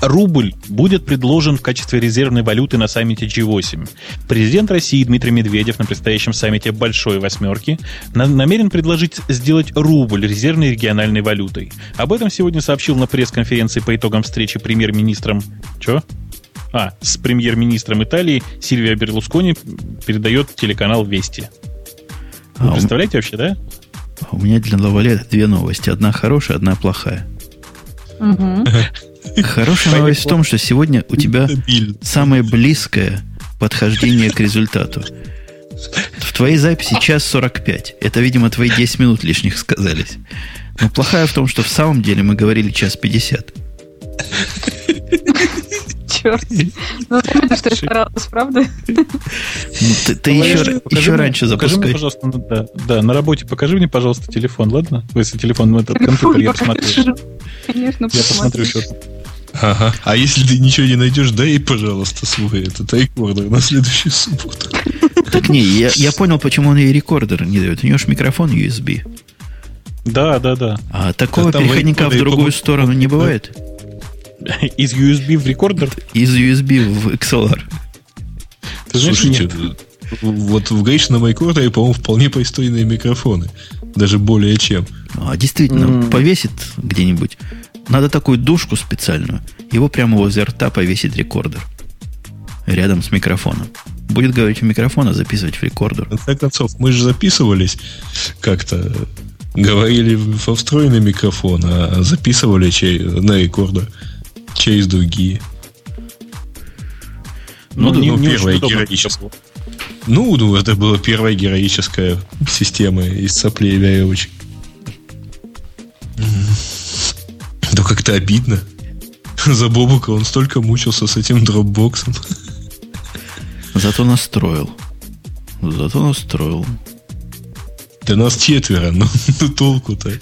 Speaker 2: А, Рубль будет предложен в качестве резервной валюты на саммите G8. Президент России Дмитрий Медведев на предстоящем саммите Большой Восьмерки намерен предложить сделать рубль резервной региональной валютой. Об этом сегодня сообщил на пресс-конференции по итогам встречи премьер-министром... Чего? А, с премьер-министром Италии Сильвия Берлускони передает телеканал Вести. Вы а представляете вообще, да?
Speaker 1: У меня для Лавалета две новости. Одна хорошая, одна плохая. Угу. [laughs] Хорошая новость в том, что сегодня у тебя самое близкое подхождение к результату. В твоей записи час 45. Это, видимо, твои 10 минут лишних сказались. Но плохая в том, что в самом деле мы говорили час 50.
Speaker 4: Черт. Ну, ты что я старалась, правда? Ну,
Speaker 1: ты, еще, еще раньше запускай.
Speaker 2: Покажи мне, пожалуйста, да, да, на работе покажи мне, пожалуйста, телефон, ладно? Если телефон, этот компьютер я посмотрю.
Speaker 4: Конечно,
Speaker 2: Я посмотрю что
Speaker 3: Ага. А если ты ничего не найдешь, дай, пожалуйста, свой этот рекордер на следующую субботу.
Speaker 1: Так не, я, я понял, почему он и рекордер не дает. У него же микрофон USB.
Speaker 2: Да, да, да.
Speaker 1: А такого да, переходника в другую сторону не бывает? [laughs]
Speaker 2: Из USB в рекордер?
Speaker 1: Из USB в XLR.
Speaker 3: Ты Слушайте, вот в Грейшном рекордере, по-моему, вполне пристойные микрофоны. Даже более чем.
Speaker 1: А действительно, mm. повесит где-нибудь надо такую душку специальную. Его прямо возле рта повесить рекордер. Рядом с микрофоном. Будет говорить в микрофон, а записывать в рекордер. В
Speaker 3: конце концов, мы же записывались как-то. Говорили во встроенный микрофон, а записывали на рекордер через другие. Ну, ну, не, ну не первая героическая. Ну, ну, это была первая героическая система из соплей и веревочек. Да как-то обидно. За Бобука он столько мучился с этим дропбоксом.
Speaker 1: Зато настроил. Зато настроил.
Speaker 3: Да нас четверо, но ну, толку-то.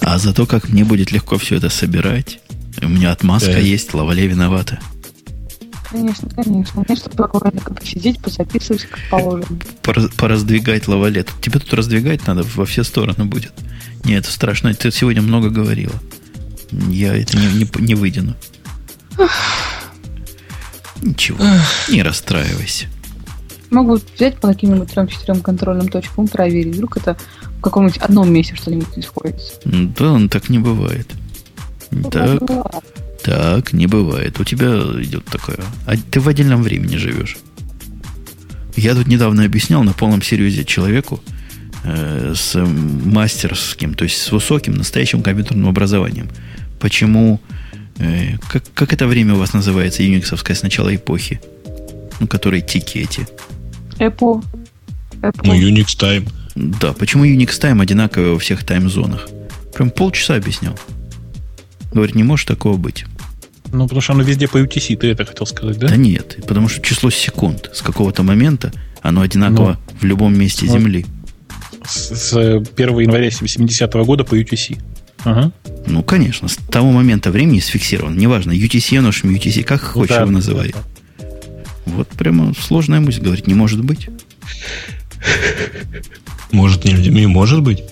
Speaker 1: А зато как мне будет легко все это собирать. У меня отмазка да. есть, лавале виновата.
Speaker 4: Конечно, конечно. Чтобы аккуратненько посидеть, позаписывать, как положено.
Speaker 1: Пораздвигать лавалет. Тебе тут раздвигать надо во все стороны будет. Нет, это страшно. Ты сегодня много говорила. Я это не, не, не вытяну. Ничего, не расстраивайся.
Speaker 4: Могу взять по каким-нибудь трем-четырем контрольным точкам, проверить. Вдруг это в каком-нибудь одном месте что-нибудь не сходится.
Speaker 1: Да, он так не бывает. Так, так не бывает. У тебя идет такое. А ты в отдельном времени живешь. Я тут недавно объяснял на полном серьезе человеку, Э, с мастерским, то есть с высоким настоящим компьютерным образованием. Почему, э, как, как это время у вас называется, юниксовское с начала эпохи, ну, которые тики эти?
Speaker 4: Apple.
Speaker 3: Apple. Ну, Unix Time.
Speaker 1: Да, почему Unix Time одинаковый во всех тайм-зонах? Прям полчаса объяснял. Говорит, не может такого быть.
Speaker 2: Ну, потому что оно везде по UTC, ты это хотел сказать, да?
Speaker 1: Да нет, потому что число секунд с какого-то момента, оно одинаково Но. в любом месте вот. Земли
Speaker 2: с 1 января 70 -го года по UTC.
Speaker 1: Ага. Ну, конечно, с того момента времени сфиксирован. Неважно, UTC, нож, UTC, как хочешь да, его называй. Да. Вот прямо сложная мысль, говорить, не может быть.
Speaker 3: Может, не, не может быть.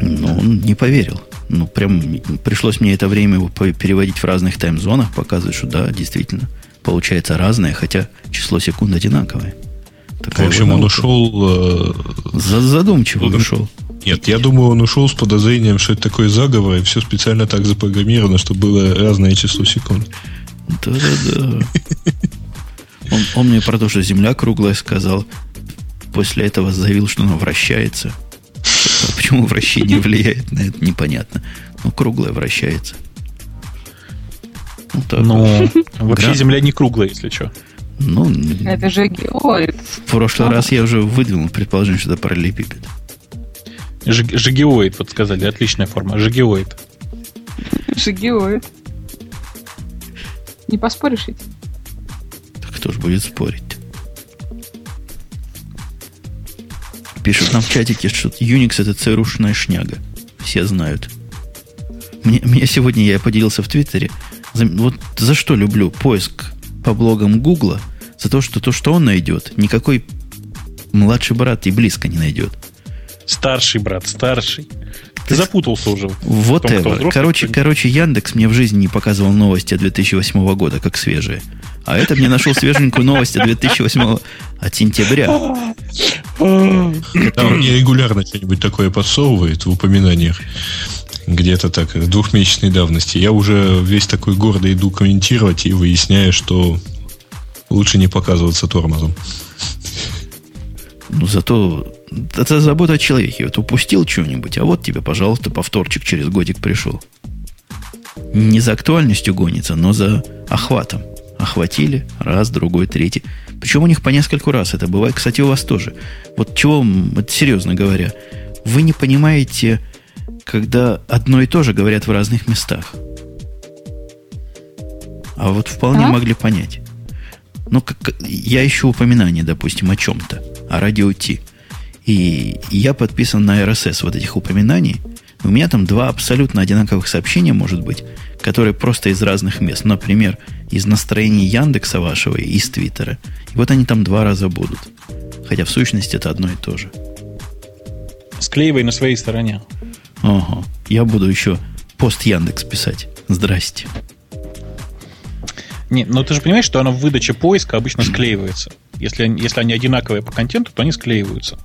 Speaker 1: Ну, он не поверил. Ну, прям пришлось мне это время его переводить в разных тайм-зонах, показывать, что да, действительно, получается разное, хотя число секунд одинаковое.
Speaker 3: Такая в общем, он ушел...
Speaker 1: Э, задумчиво он, ушел.
Speaker 3: Нет, я думаю, он ушел с подозрением, что это такой заговор, и все специально так запрограммировано, чтобы было разное число секунд.
Speaker 1: Да-да-да. Он, он мне про то, что Земля круглая сказал. После этого заявил, что она вращается. Почему вращение влияет на это, непонятно. Но круглая вращается.
Speaker 2: Ну, так. Но вообще Земля не круглая, если что.
Speaker 1: Ну,
Speaker 4: это же геоид.
Speaker 1: В прошлый а. раз я уже выдвинул предположение, что это параллелепипед.
Speaker 2: Жигеоид, вот сказали, отличная форма. Жигеоид.
Speaker 4: Жигеоид. Не поспоришь ведь?
Speaker 1: Так кто же будет спорить? Пишут нам в чатике, что Unix это церушная шняга. Все знают. Мне, мне сегодня я поделился в Твиттере. За, вот за что люблю поиск по блогам Гугла за то, что то, что он найдет, никакой младший брат и близко не найдет.
Speaker 2: Старший, брат, старший. Ты запутался уже.
Speaker 1: Вот
Speaker 2: том,
Speaker 1: это.
Speaker 2: взрослый,
Speaker 1: Короче,
Speaker 2: кто-
Speaker 1: короче, Яндекс мне в жизни не показывал новости 2008 года, как свежие. А это мне нашел свеженькую новость от 2008 от сентября.
Speaker 3: Там мне регулярно что-нибудь такое подсовывает в упоминаниях. Где-то так, двухмесячной давности. Я уже весь такой гордо иду комментировать и выясняю, что лучше не показываться тормозом.
Speaker 1: Ну, зато это забота о человеке. Вот упустил что-нибудь, а вот тебе, пожалуйста, повторчик через годик пришел. Не за актуальностью гонится, но за охватом. Охватили раз, другой, третий. Причем у них по нескольку раз это бывает. Кстати, у вас тоже. Вот чего, вот серьезно говоря, вы не понимаете, когда одно и то же говорят в разных местах. А вот вполне
Speaker 4: А?
Speaker 1: могли понять. Ну, как, я ищу упоминание, допустим, о чем-то, о радио Ти. И я подписан на RSS вот этих упоминаний. У меня там два абсолютно одинаковых сообщения, может быть, которые просто из разных мест. Например, из настроения Яндекса вашего и из Твиттера. И вот они там два раза будут. Хотя в сущности это одно и то же.
Speaker 2: Склеивай на своей стороне.
Speaker 1: Ага. Я буду еще пост Яндекс писать. Здрасте.
Speaker 2: Не, но ты же понимаешь, что она в выдаче поиска обычно склеивается. Если, если они одинаковые по контенту, то они склеиваются.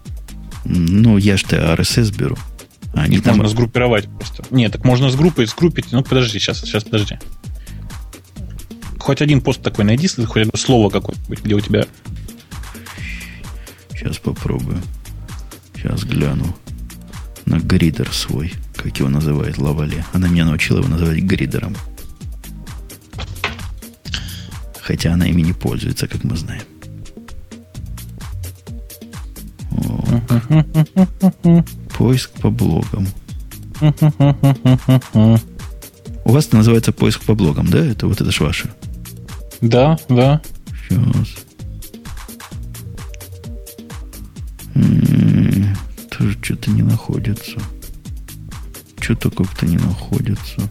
Speaker 1: Ну, я же RSS беру. Они там...
Speaker 2: можно сгруппировать просто. Нет, так можно сгруппить, сгруппить. Ну, подожди, сейчас, сейчас, подожди. Хоть один пост такой найди, хоть одно слово какое-нибудь, где у тебя...
Speaker 1: Сейчас попробую. Сейчас гляну на гридер свой. Как его называет Лавале. Она меня научила его называть гридером. Хотя она ими не пользуется, как мы знаем. Поиск по блогам. У вас это называется поиск по блогам, да? Это вот это ж ваше.
Speaker 2: Да, да.
Speaker 1: Сейчас. М, Тоже что-то не находится. Что-то как-то не находится.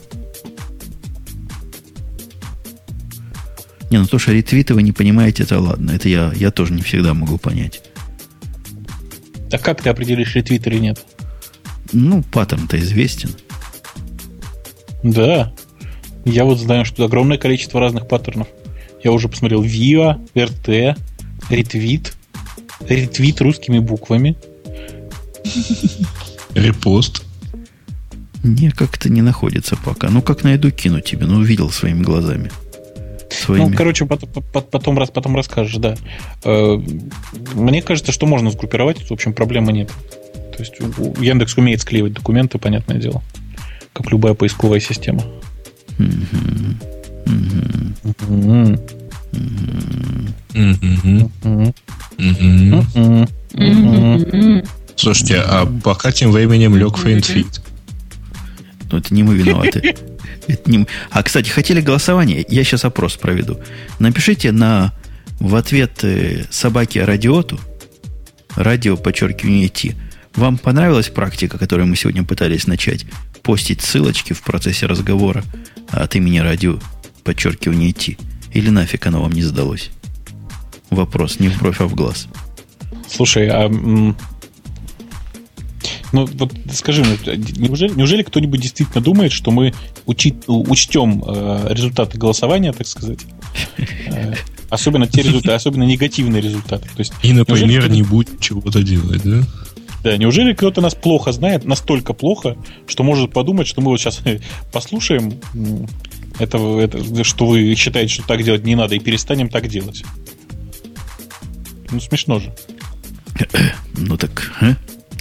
Speaker 1: Не, ну то, что ретвиты вы не понимаете, это ладно. Это я, я тоже не всегда могу понять.
Speaker 2: Так как ты определишь, ретвит или нет?
Speaker 1: Ну, паттерн-то известен.
Speaker 2: Да. Я вот знаю, что огромное количество разных паттернов. Я уже посмотрел ВИА, РТ, ретвит, ретвит русскими буквами.
Speaker 3: Репост.
Speaker 1: Не, как-то не находится пока. Ну, как найду, кину тебе. Ну, увидел своими глазами. Своими.
Speaker 2: Ну, короче, пот- пот- потом, раз, потом расскажешь, да. Э, Мне кажется, что можно сгруппировать, в общем, проблемы нет. То есть Яндекс умеет склеивать документы, понятное дело. Как любая поисковая система.
Speaker 3: Слушайте, а пока тем временем лег FriendFeed.
Speaker 1: Ну, это не мы виноваты. [laughs] Это не. А, кстати, хотели голосование? Я сейчас опрос проведу. Напишите на в ответ э, собаке радиоту, радио, подчеркивание Ти. Вам понравилась практика, которую мы сегодня пытались начать? Постить ссылочки в процессе разговора от имени радио, подчеркивание Ти. Или нафиг оно вам не сдалось? Вопрос не в бровь, а в глаз.
Speaker 2: Слушай, а ну вот скажи мне, неужели, неужели кто-нибудь действительно думает, что мы учи- учтем э, результаты голосования, так сказать? Э, особенно те результаты, особенно негативные результаты. То есть,
Speaker 3: И, например, не будет чего-то делать, да?
Speaker 2: да, неужели кто-то нас плохо знает, настолько плохо, что может подумать, что мы вот сейчас [laughs] послушаем это, это, что вы считаете, что так делать не надо, и перестанем так делать? Ну, смешно же.
Speaker 1: Ну так, э?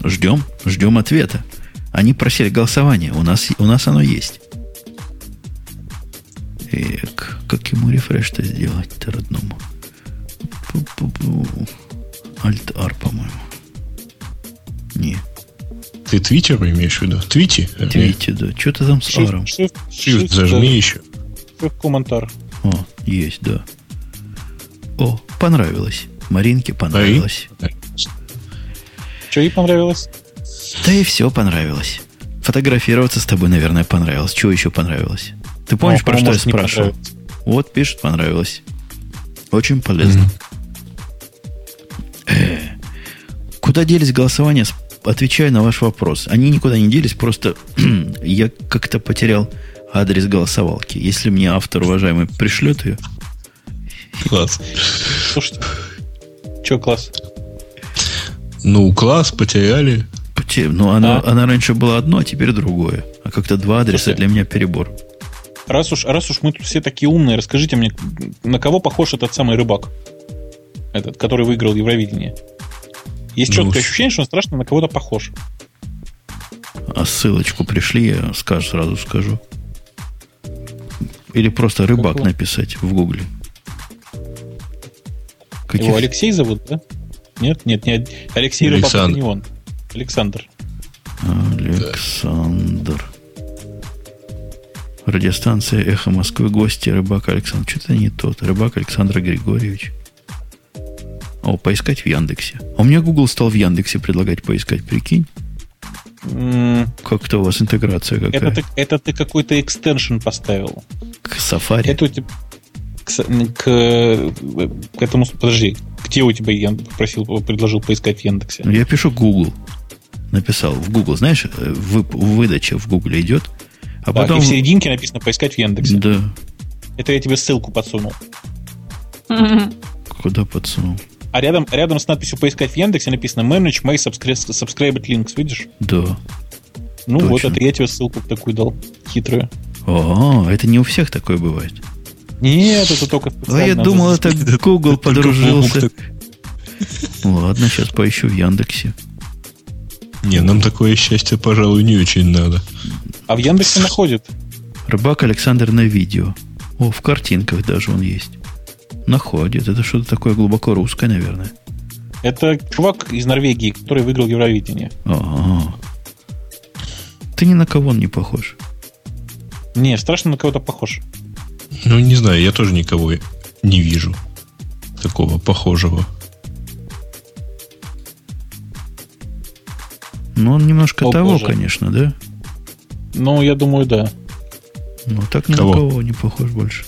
Speaker 1: Ждем, ждем ответа. Они просили голосование, у нас, у нас оно есть. Эк, как ему рефреш-то сделать-то родному? Alt-R, по-моему. Не,
Speaker 3: Ты твиттеру имеешь в виду? Твити?
Speaker 1: Твити, да. Что ты там с аром?
Speaker 2: Shift,
Speaker 3: зажми еще.
Speaker 2: Shift комментар.
Speaker 1: О, есть, да. О, понравилось. Маринке понравилось.
Speaker 2: Что ей понравилось?
Speaker 1: Да и все понравилось. Фотографироваться с тобой, наверное, понравилось. Чего еще понравилось? Ты помнишь,
Speaker 2: Ну,
Speaker 1: про что я спрашивал? Вот пишет, понравилось. Очень полезно. Э, Куда делись голосования отвечаю на ваш вопрос. Они никуда не делись, просто [clears throat] я как-то потерял адрес голосовалки. Если мне автор, уважаемый, пришлет ее,
Speaker 3: Класс. [laughs]
Speaker 2: Слушайте, что класс?
Speaker 3: Ну, класс, потеряли.
Speaker 1: поте- ну, она,
Speaker 2: А?
Speaker 1: она раньше была одно, а теперь другое. А как-то два адреса
Speaker 2: Слушай.
Speaker 1: для меня перебор.
Speaker 2: Раз уж, раз уж мы тут все такие умные, расскажите мне, на кого похож этот самый рыбак? Этот, который выиграл Евровидение. Есть
Speaker 3: Ну,
Speaker 2: четкое
Speaker 3: с-
Speaker 2: ощущение, что он страшно на кого-то похож.
Speaker 1: А ссылочку пришли, я скажу, сразу скажу. Или просто рыбак
Speaker 2: Какого?
Speaker 1: написать в гугле. Каких-
Speaker 2: Его Алексей зовут, да? Нет, нет, нет. Алексей
Speaker 3: Александр.
Speaker 2: не он. Александр.
Speaker 1: Александр. Радиостанция «Эхо Москвы», гости, рыбак Александр. Что-то не тот. Рыбак Александр Григорьевич. О, поискать в Яндексе. А у меня Google стал в Яндексе предлагать поискать, прикинь.
Speaker 2: М,
Speaker 1: Как-то у вас интеграция какая.
Speaker 2: Это ты, это ты какой-то экстеншн поставил.
Speaker 1: К Safari.
Speaker 2: Это у тебя к, к, к этому... Подожди, где у тебя я попросил, предложил поискать в Яндексе?
Speaker 1: Я пишу Google. Написал в Google. Знаешь, э, вы- выдача в Google идет. А
Speaker 2: Так,
Speaker 1: потом...
Speaker 2: и в серединке написано поискать в Яндексе.
Speaker 1: Да.
Speaker 2: Это я тебе ссылку подсунул.
Speaker 1: Куда подсунул?
Speaker 2: А рядом, рядом с надписью «Поискать в Яндексе» написано «Manage my subscri- subscribed links». Видишь?
Speaker 1: Да.
Speaker 2: Ну
Speaker 1: Точно.
Speaker 2: вот, это я тебе ссылку такую дал. Хитрую.
Speaker 1: О, это не у всех такое бывает.
Speaker 2: Нет, это только
Speaker 1: А я думал, это Google подружился. Ладно, сейчас поищу в Яндексе.
Speaker 3: Не, нам такое счастье, пожалуй, не очень надо.
Speaker 2: А в Яндексе находит.
Speaker 1: Рыбак Александр на видео. О, в картинках даже он есть. Находит. Это что-то такое глубоко русское, наверное.
Speaker 2: Это чувак из Норвегии, который выиграл Евровидение.
Speaker 1: Ага. Ты ни на кого он не похож.
Speaker 2: Не, страшно на кого-то похож.
Speaker 3: Ну, не знаю, я тоже никого не вижу такого похожего.
Speaker 1: Ну, он немножко
Speaker 2: О,
Speaker 1: того,
Speaker 2: боже.
Speaker 1: конечно, да?
Speaker 2: Ну, я думаю, да.
Speaker 1: Но так ни
Speaker 3: Кого?
Speaker 1: на кого не похож больше.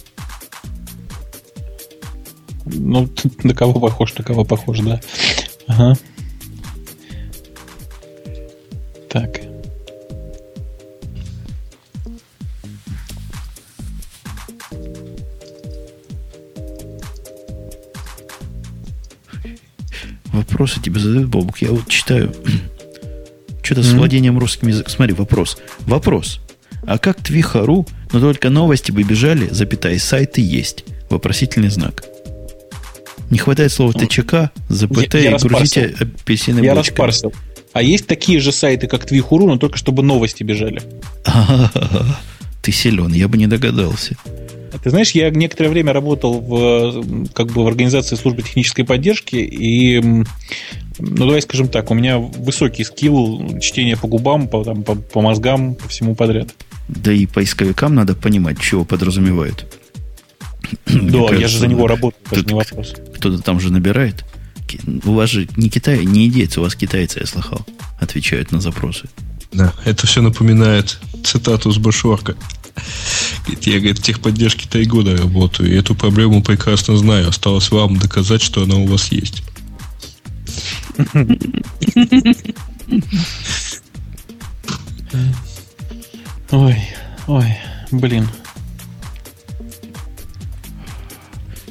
Speaker 2: Ну, [laughs] на кого похож, на кого похож, да. Ага. Так.
Speaker 1: Вопросы тебе задают, Бобук. Я вот читаю. [clears throat] Что-то с
Speaker 2: Мгм.
Speaker 1: владением русским языком. Смотри, вопрос. Вопрос. А как Твихару, но только новости бы бежали, запятая, сайты есть? Вопросительный знак. Не хватает слова ТЧК, ЗПТ
Speaker 2: Я- я
Speaker 1: и грузите апельсины
Speaker 2: Я
Speaker 1: бочками.
Speaker 2: распарсил. А есть такие же сайты, как Твихуру, но только чтобы новости бежали. [laughs]
Speaker 1: Ты силен, я бы не догадался.
Speaker 2: Ты знаешь, я некоторое время работал в, как бы в организации службы технической поддержки, и, ну, давай скажем так, у меня высокий скилл чтения по губам, по, там, по, по мозгам, по всему подряд.
Speaker 1: Да и поисковикам надо понимать, чего подразумевают.
Speaker 2: Да, я
Speaker 1: кажется,
Speaker 2: же за него работаю, даже
Speaker 1: Тут
Speaker 2: не вопрос.
Speaker 1: Кто-то там же набирает. У вас же не Китай, не идейцы, у вас китайцы, я слыхал, отвечают на запросы.
Speaker 3: Да, это все напоминает цитату с Башорка. Я, говорит, в техподдержке три года работаю, и эту проблему прекрасно знаю. Осталось вам доказать, что она у вас есть.
Speaker 2: Ой, ой, блин.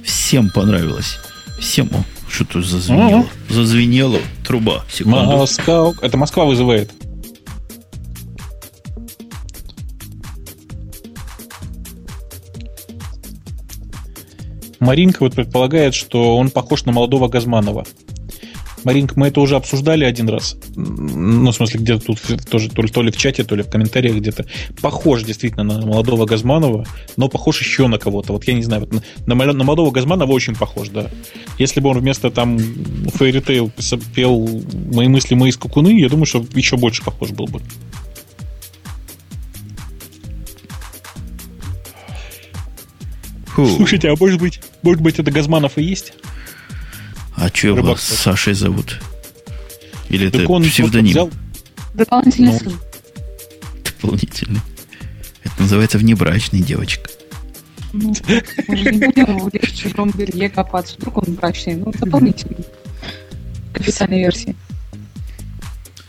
Speaker 1: Всем понравилось. Всем. О, что тут зазвенело? Зазвенело. Труба. Секунду.
Speaker 2: Москва, это Москва вызывает. Маринка вот предполагает, что он похож на молодого Газманова. Маринка, мы это уже обсуждали один раз. Ну, в смысле, где-то тут тоже, то ли, то ли в чате, то ли в комментариях где-то. Похож действительно на молодого Газманова, но похож еще на кого-то. Вот я не знаю, вот на, на на молодого Газманова очень похож, да. Если бы он вместо там Fairy Tail пел «Мои мысли, мои скакуны», я думаю, что еще больше похож был бы.
Speaker 1: Фу.
Speaker 2: Слушайте, а может быть, может быть, это Газманов и есть?
Speaker 1: А что
Speaker 2: Рыбак.
Speaker 1: вас Сашей зовут? Или
Speaker 2: Так
Speaker 1: это
Speaker 2: он
Speaker 1: псевдоним
Speaker 2: взял-
Speaker 4: Дополнительный
Speaker 2: Ну.
Speaker 4: сын.
Speaker 1: дополнительный? Это называется внебрачный девочка.
Speaker 4: Ну, мы же не будем в чужом белье копаться. Вдруг он брачный. Ну, дополнительный. К официальной версии.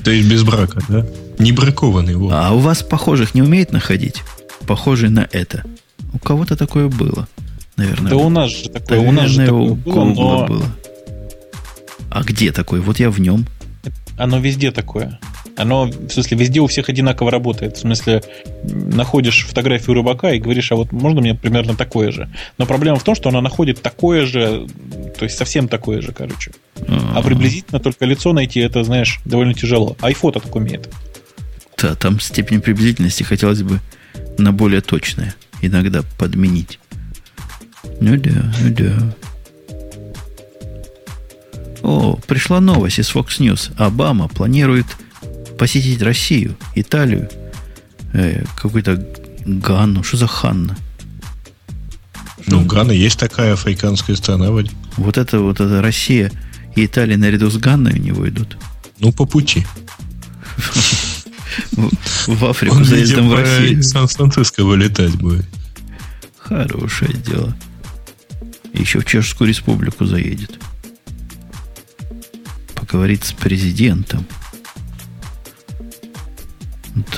Speaker 3: То есть без брака, да? Не бракованный. Вот.
Speaker 1: А у вас похожих не умеет находить? Похожий на это. У кого-то такое было. Наверное.
Speaker 2: Да у нас же такое, у нас же
Speaker 1: Наверное,
Speaker 2: такое было, но
Speaker 1: было. А где такое? Вот я в нем.
Speaker 2: оно везде такое. Оно, в смысле, везде у всех одинаково работает. В смысле, находишь фотографию рыбака и говоришь, а вот можно мне примерно такое же. Но проблема в том, что она находит такое же, то есть совсем такое же, короче. А приблизительно только лицо найти, это, знаешь, довольно тяжело. А и фото так умеет.
Speaker 1: Да, там степень приблизительности хотелось бы на более точное иногда подменить. Ну да, ну да. О, пришла новость из Fox News. Обама планирует посетить Россию, Италию, э, какой-то Ганну. Что за Ханна?
Speaker 3: Ну, Гана есть такая африканская страна. вроде.
Speaker 1: Вот это вот это Россия и Италия наряду с Ганной у него идут.
Speaker 3: Ну, по пути.
Speaker 1: В, Африку заездом в Россию.
Speaker 3: Сан-Франциско вылетать будет.
Speaker 1: Хорошее дело. Еще в Чешскую республику заедет. Поговорит с президентом.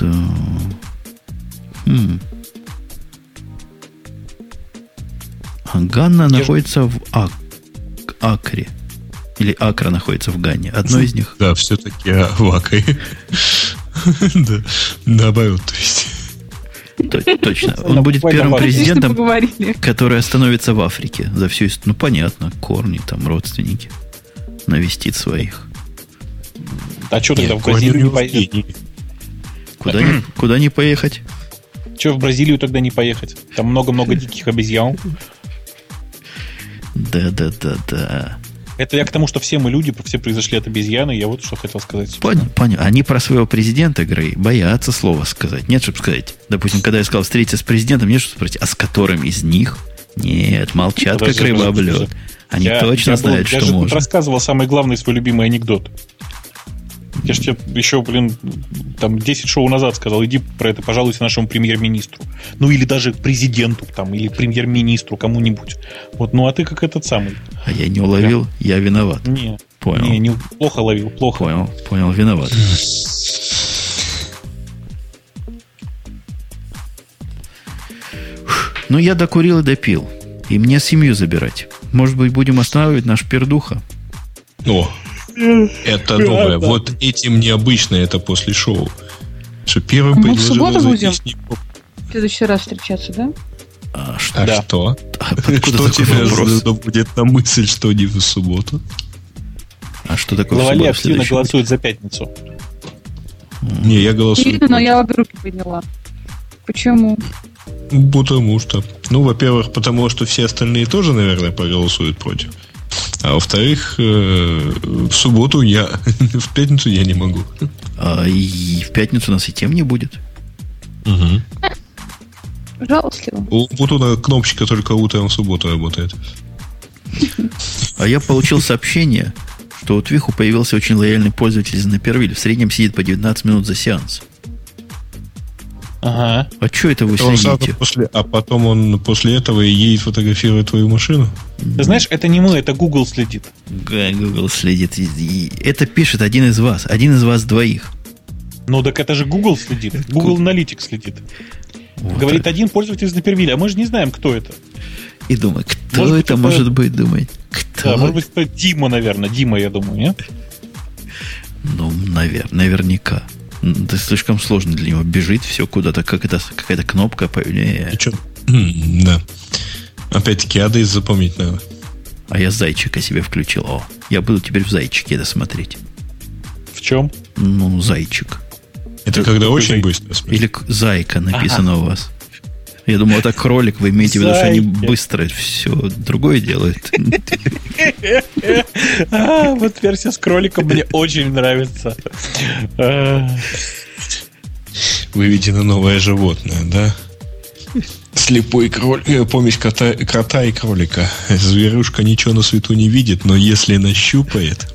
Speaker 1: Да. Хм. А Ганна
Speaker 2: Я
Speaker 1: находится в Ак- Акре. Или Акра находится в Ганне. Одно из них.
Speaker 3: Да, все-таки вакой. [laughs] Да, наоборот, то есть.
Speaker 1: То- Точно. Он
Speaker 2: Она
Speaker 1: будет первым президентом, который остановится в Африке за всю историю. Ну, понятно, корни там, родственники. Навестит своих.
Speaker 2: А что тогда в Бразилию не поедет?
Speaker 3: русские.
Speaker 1: Куда, не, [clears throat] куда не поехать?
Speaker 2: Че в Бразилию тогда не поехать? Там много-много диких обезьян.
Speaker 1: Да-да-да-да.
Speaker 2: Это я к тому, что все мы люди, все произошли от обезьяны. Я вот что хотел сказать.
Speaker 1: Понял, понял. Они про своего президента, Грей, боятся слова сказать. Нет, чтобы сказать. Допустим, когда я сказал встретиться с президентом, нет, чтобы спросить, а с которым из них? Нет, молчат, как
Speaker 2: Подожди,
Speaker 1: рыба об
Speaker 2: подожди,
Speaker 1: лед. Они
Speaker 2: Я-
Speaker 1: точно
Speaker 2: я был-
Speaker 1: знают,
Speaker 2: я
Speaker 1: что
Speaker 2: же тут
Speaker 1: можно.
Speaker 2: рассказывал самый главный свой любимый анекдот. Я же тебе еще, блин, там 10 шоу назад сказал, иди про это пожалуйся нашему премьер-министру. Ну или даже президенту там, или премьер-министру, кому-нибудь. Вот, ну а ты как этот самый.
Speaker 1: А я не уловил, я виноват.
Speaker 2: Не,
Speaker 1: Понял.
Speaker 2: не, не, плохо ловил, плохо.
Speaker 1: Понял, понял, виноват. Ну, я докурил и допил. И мне семью забирать. Может быть, будем останавливать наш пердуха?
Speaker 3: О, [laughs] это новое. Вот этим необычно это после шоу. Что первым
Speaker 4: Мы в субботу будем? В следующий раз встречаться, да?
Speaker 1: А что?
Speaker 3: А
Speaker 2: Да.
Speaker 3: что? [laughs]
Speaker 1: А
Speaker 3: тебе будет на мысль, что не в субботу?
Speaker 1: А что такое субботу
Speaker 2: активно голосует за пятницу.
Speaker 3: Не, я голосую.
Speaker 4: Видно, но я обе руки подняла. Почему?
Speaker 3: Потому что. Ну, во-первых, потому что все остальные тоже, наверное, проголосуют против. А во-вторых, э, в субботу я, [laughs] в пятницу я не могу.
Speaker 1: А, и в пятницу у нас и тем не будет.
Speaker 4: Жалостливо.
Speaker 3: У Путуна кнопочка только утром в субботу работает.
Speaker 1: А я получил сообщение, что у Твиху появился очень лояльный пользователь из Напервиль. В среднем сидит по 19 минут за сеанс.
Speaker 2: Ага.
Speaker 1: А что это вы
Speaker 3: сразу
Speaker 1: следите?
Speaker 3: после, а потом он после этого и едет фотографировать твою машину.
Speaker 2: Ты знаешь, это не мы, это Google следит.
Speaker 1: Google следит. И- это пишет один из вас. Один из вас двоих.
Speaker 2: Ну так это же Google следит. Google Analytics следит.
Speaker 1: Вот
Speaker 2: Говорит
Speaker 1: так.
Speaker 2: один пользователь из Напервиля, а мы же не знаем, кто это.
Speaker 1: И думаю, кто
Speaker 2: Может быть,
Speaker 1: это
Speaker 2: это-
Speaker 1: может быть, думает. Кто?
Speaker 2: Да, может быть, это Дима, наверное. Дима, я думаю, нет?
Speaker 1: Ну, навер- наверняка. Это слишком сложно для него. Бежит все куда-то, как это, какая-то кнопка появляется.
Speaker 3: И чё? М, Да. Опять-таки, адрес запомнить надо.
Speaker 1: А я зайчика себе включил. О, я буду теперь в зайчике это смотреть.
Speaker 2: В чем?
Speaker 1: Ну, зайчик.
Speaker 3: Это
Speaker 1: Это
Speaker 3: когда очень
Speaker 2: зайчик?
Speaker 3: быстро. смысле.
Speaker 1: Или зайка написано у вас. Я думал, это кролик, вы имеете в виду, что они быстро все другое делают. [laughs]
Speaker 2: А, вот версия с кроликом мне очень нравится. А,
Speaker 3: Выведено новое животное, да? Слепой кролик, э, помесь кота, крота и кролика. Зверюшка ничего на свету не видит, но если нащупает...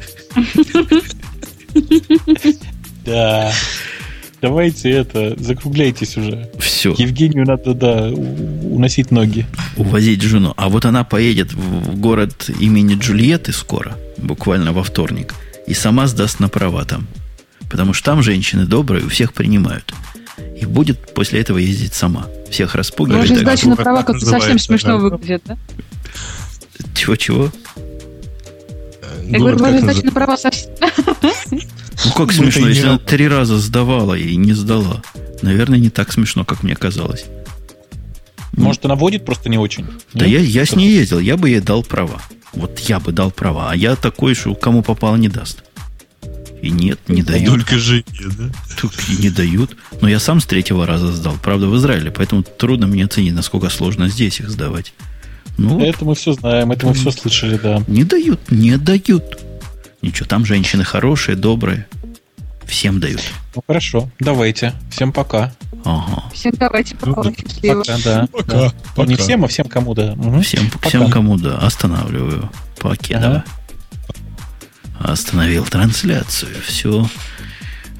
Speaker 2: Да. Давайте это, закругляйтесь уже.
Speaker 1: Все,
Speaker 2: Евгению надо, да, уносить ноги.
Speaker 1: увозить жену. А вот она поедет в город имени Джульетты скоро, буквально во вторник, и сама сдаст на права там. Потому что там женщины добрые, у всех принимают. И будет после этого ездить сама. Всех распугивает.
Speaker 4: Даже
Speaker 1: так
Speaker 4: сдача на права как-то совсем смешно
Speaker 3: да.
Speaker 4: выглядит, да?
Speaker 1: Чего-чего?
Speaker 4: Я говорю, даже сдача на права совсем... [laughs]
Speaker 1: Ну как
Speaker 3: Мы
Speaker 1: смешно, если
Speaker 3: не-
Speaker 1: она три раза сдавала и не сдала. Наверное, не так смешно, как мне казалось.
Speaker 2: Может, она водит просто не очень?
Speaker 1: Да
Speaker 2: Нет?
Speaker 1: я, я с ней ездил, я бы ей дал права. Вот я бы дал права, а я такой, что кому попало, не даст. И нет, не дают.
Speaker 3: Только жене, да?
Speaker 1: И не дают. Но я сам с третьего раза сдал. Правда, в Израиле, поэтому трудно мне оценить, насколько сложно здесь их сдавать. Ну, вот,
Speaker 2: Это мы все знаем, это мы все слышали, да.
Speaker 1: не дают, не дают. Ничего, там женщины хорошие, добрые. Всем дают.
Speaker 2: Ну хорошо, давайте. Всем пока.
Speaker 1: Ага.
Speaker 4: Всем давайте,
Speaker 3: Ну,
Speaker 4: пока. Счастливо.
Speaker 2: Пока, да.
Speaker 3: Пока,
Speaker 2: да. Ну,
Speaker 3: пока.
Speaker 2: Не всем, а всем кому, да. Мгм.
Speaker 1: Всем,
Speaker 2: Пока.
Speaker 1: всем кому да, останавливаю. Покедова. Остановил трансляцию. Все.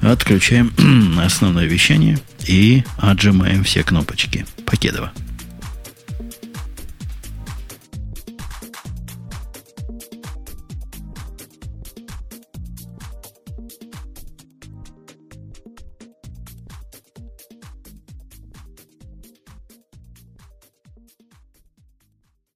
Speaker 1: Отключаем [clears throat] основное вещание и отжимаем все кнопочки. Покедова.